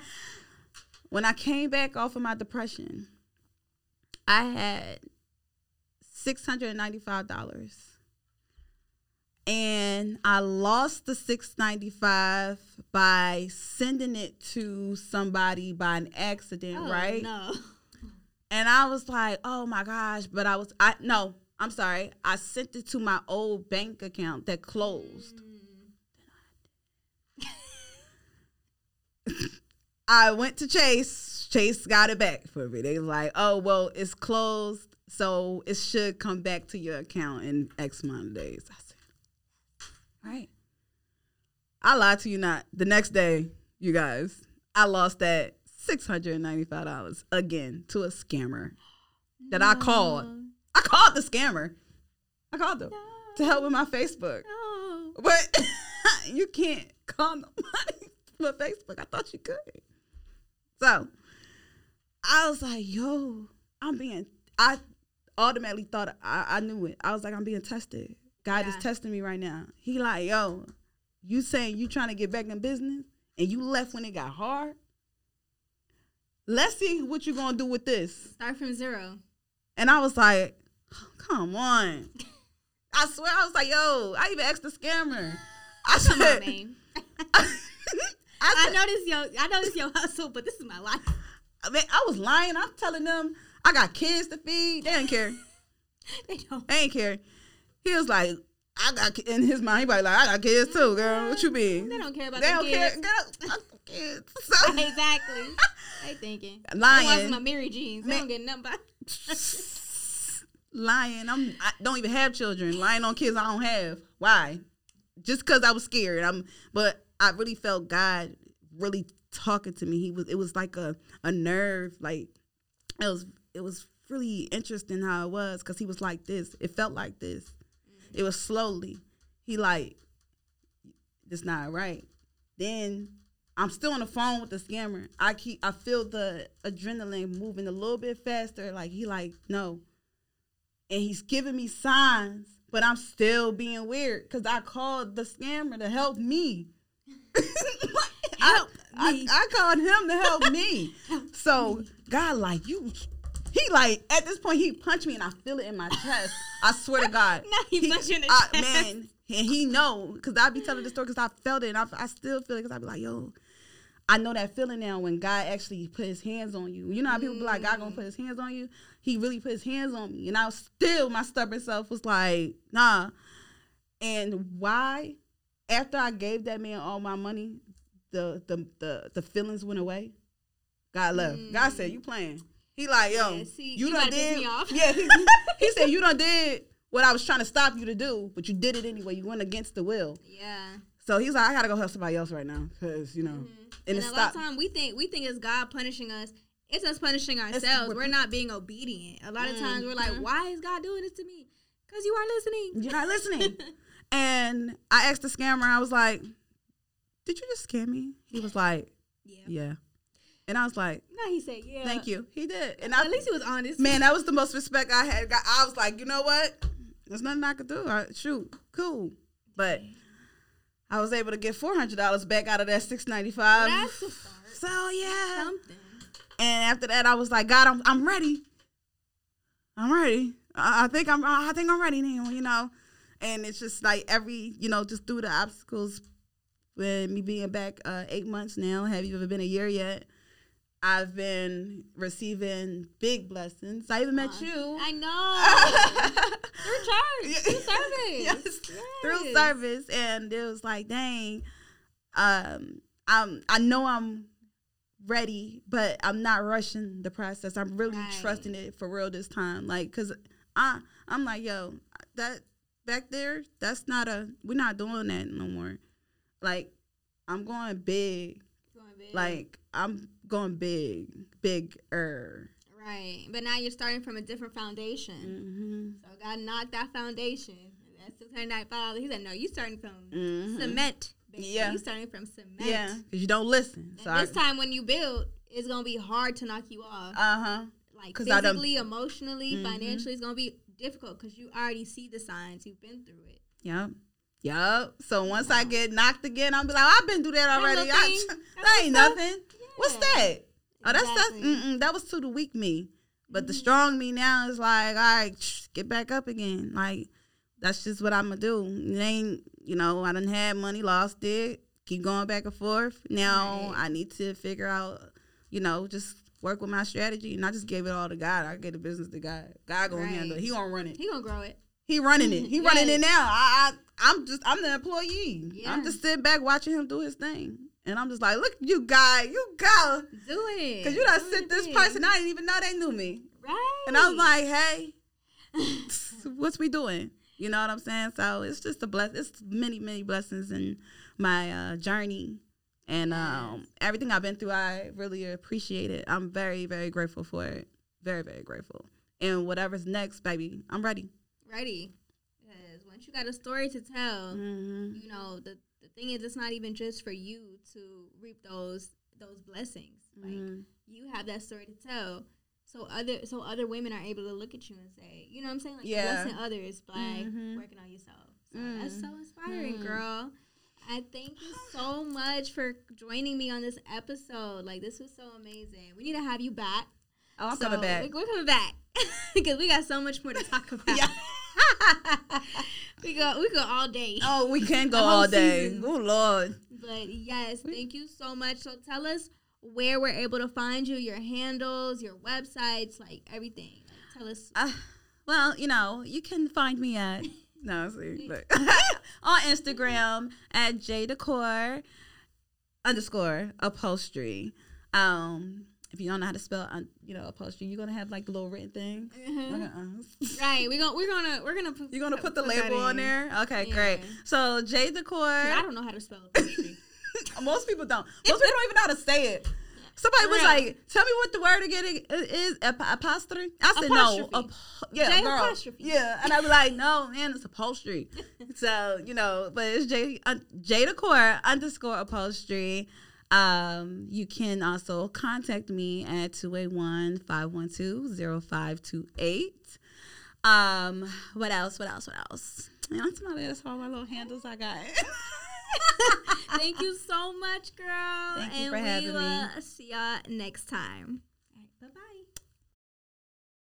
B: when I came back off of my depression, I had six hundred and ninety-five dollars, and I lost the six ninety-five by sending it to somebody by an accident,
A: Oh,
B: right?
A: No.
B: And I was like, oh my gosh, but I was I no, I'm sorry. I sent it to my old bank account that closed. Mm. I went to Chase. Chase got it back for me. They was like, oh well, it's closed, so it should come back to your account in X amount of days. Right. I lied to you not. The next day, you guys, I lost that six hundred and ninety-five dollars again to a scammer that I called. I called the scammer. I called them to help with my Facebook.
A: No.
B: But you can't call nobody for Facebook. I thought you could. So I was like, yo, I'm being, I automatically thought, I, I knew it. I was like, I'm being tested. God is testing me right now. He like, yo, you saying you trying to get back in business and you left when it got hard? Let's see what you gonna do with this.
A: Start from zero.
B: And I was like, oh, come on. I swear, I was like, yo, I even asked the scammer. I
A: Come
B: said,
A: on, man.
B: I,
A: I know this your I know this your hustle, but this is my life.
B: I mean, I was lying. I'm telling them I got kids to feed. They didn't care.
A: They don't.
B: They ain't care. He was like, I got in his mind. He probably like, I got kids too, girl. What you mean?
A: They don't care about
B: kids.
A: They
B: don't care.
A: kids.
B: Girl, I got kids. So
A: exactly. They thinking.
B: Lying.
A: watching my Mary jeans. They
B: Man.
A: don't get nothing by.
B: lying. I'm. I don't even have children. Lying on kids I don't have. Why? Just because I was scared. I'm. But I really felt God really talking to me. He was. It was like a a nerve. Like it was. It was really interesting how it was because he was like this. It felt like this. It was slowly. He like. This not right. Then I'm still on the phone with the scammer. I keep. I feel the adrenaline moving a little bit faster. Like he like no and he's giving me signs, but I'm still being weird because I called the scammer to help me. I, I,
A: me.
B: I called him to help me. so God, like you, he like at this point he punched me and I feel it in my chest. I swear to God.
A: Now he punched you in the
B: I-
A: chest.
B: Man, and he know because I be telling the story because I felt it and I, I still feel it because I be like, yo. I know that feeling now when God actually put his hands on you. You know how people be like, God gonna put his hands on you? He really put his hands on me. And I was still, my stubborn self was like, nah. And why? After I gave that man all my money, the the the, the feelings went away. God left. God said, You playing. He like, yo,
A: Yeah, see,
B: you,
A: you
B: done
A: about to piss
B: did. Yeah, he, he said you done did what I was trying to stop you to do, but you did it anyway. You went against the will.
A: Yeah.
B: So he's like, I gotta go help somebody else right now, cause you know, mm-hmm. and,
A: And,
B: it's
A: a lot of time we think we think it's God punishing us. It's us punishing ourselves.
B: we're-
A: We're not being obedient. A lot of mm-hmm. times we're like, why is God doing this to me? Because you aren't listening.
B: You're not listening. and I asked the scammer, I was like, Did you just scam me? He was like,
A: Yeah.
B: Yeah. And I was like,
A: No, he said, yeah.
B: Thank you. He did. And I
A: At least he was honest.
B: man, that was the most respect I had. got. I was like, you know what? There's nothing I could do. I, shoot, cool. But I was able to get four hundred dollars back out of that six ninety five.
A: That's a start.
B: So yeah.
A: Something.
B: And after that, I was like, God, I'm I'm ready. I'm ready. I, I think I'm I think I'm ready now. You know. And it's just like every you know just through the obstacles. With me being back uh, eight months now, have you ever been a year yet? I've been receiving big blessings. I even met you.
A: I know. Through church. Through service.
B: yes, through service, and it was like, dang, um, I'm I know I'm ready, but I'm not rushing the process. I'm really
A: Right.
B: trusting it for real this time, like, cause I I'm like, yo, that back there, that's not a we're not doing that no more. Like, I'm going big,
A: Going big.
B: like I'm going big, bigger.
A: Right. But now you're starting from a different foundation.
B: Mm-hmm.
A: So God knocked that foundation. That's six hundred ninety five dollars. He said, No, you starting from
B: Mhm.
A: cement. Baby.
B: Yeah.
A: You starting from cement.
B: Yeah, cause you don't listen. So I,
A: this time when you build, it's gonna be hard to knock you off.
B: uh huh.
A: like
B: 'cause I done-
A: physically, emotionally,
B: Mhm.
A: financially, it's gonna be difficult because you already see the signs. You've been through it.
B: Yep. Yep. So once I get knocked again, I'll be like, I've been through that already. I, that ain't nothing. What's that? Oh, that's
A: Exactly.
B: that's that was to the weak me. But
A: Mm-hmm.
B: the strong me now is like, all right, shh, get back up again. Like that's just what I'm gonna do. It ain't, you know, I didn't have money, lost it, keep going back and forth. Now
A: Right.
B: I need to figure out, you know, just work with my strategy. And I just gave it all to God. I gave the business to God. God gonna
A: Right.
B: handle it. He gonna run it.
A: He gonna grow it.
B: He running it. He running it now. I, I I'm just I'm the employee.
A: Yeah.
B: I'm just sitting back watching him do his thing. And I'm just like, look, you guy, you go.
A: Do it.
B: Cause you done
A: Do
B: sent this person. I didn't even know they knew me.
A: Right.
B: And I was like, hey, what's we doing? You know what I'm saying? So it's just a bless. It's many, many blessings in my uh, journey, and um, everything I've been through. I really appreciate it. I'm very, very grateful for it. Very, very grateful. And whatever's next, baby, I'm ready.
A: ready. Because once you got a story to tell,
B: Mm-hmm.
A: you know the thing is, it's not even just for you to reap those those blessings. Like
B: Mhm.
A: you have that story to tell. So other so other women are able to look at you and say, you know what I'm saying? Like
B: Yeah.
A: blessing others by
B: Mhm.
A: working on yourself. So that's so inspiring,
B: Mhm.
A: girl. I thank you so much for joining me on this episode. Like this was so amazing. We need to have you back.
B: Oh, I'm
A: So,
B: coming back.
A: we- We're coming back because we got so much more to talk about.
B: Yeah.
A: we go we go all day.
B: Oh, we can go all day.
A: season.
B: Oh Lord.
A: But yes, thank you so much. So tell us where we're able to find you, your handles, your websites, like everything. Like, tell us.
B: Uh, well, you know, you can find me at No, see, look. on Instagram at J Decor underscore upholstery. Um, if you don't know how to spell, um, you know, upholstery, you're gonna have like the little written thing.
A: Mm-hmm. right. We're gonna we're gonna we're gonna put,
B: You're gonna put the
A: that
B: label on there. Okay,
A: Yeah.
B: great. So J Decor.
A: I don't know how to spell upholstery.
B: Most people don't. Most people don't even know how to say it. Somebody was like, "Tell me what the word again is." Ap- apostrophe. I said
A: Apostrophe.
B: no. Ap- yeah,
A: J
B: girl.
A: apostrophe.
B: Yeah, and I was like, "No, man, it's upholstery." so you know, but it's J un, J Decor underscore upholstery. Um, you can also contact me at 281-512-0528. Um, what else? What else? What else? You know, somebody that's all my little handles I got.
A: Thank you so much, girl.
B: Thank you
A: and
B: for
A: we
B: having me.
A: see y'all next time. Right, bye bye.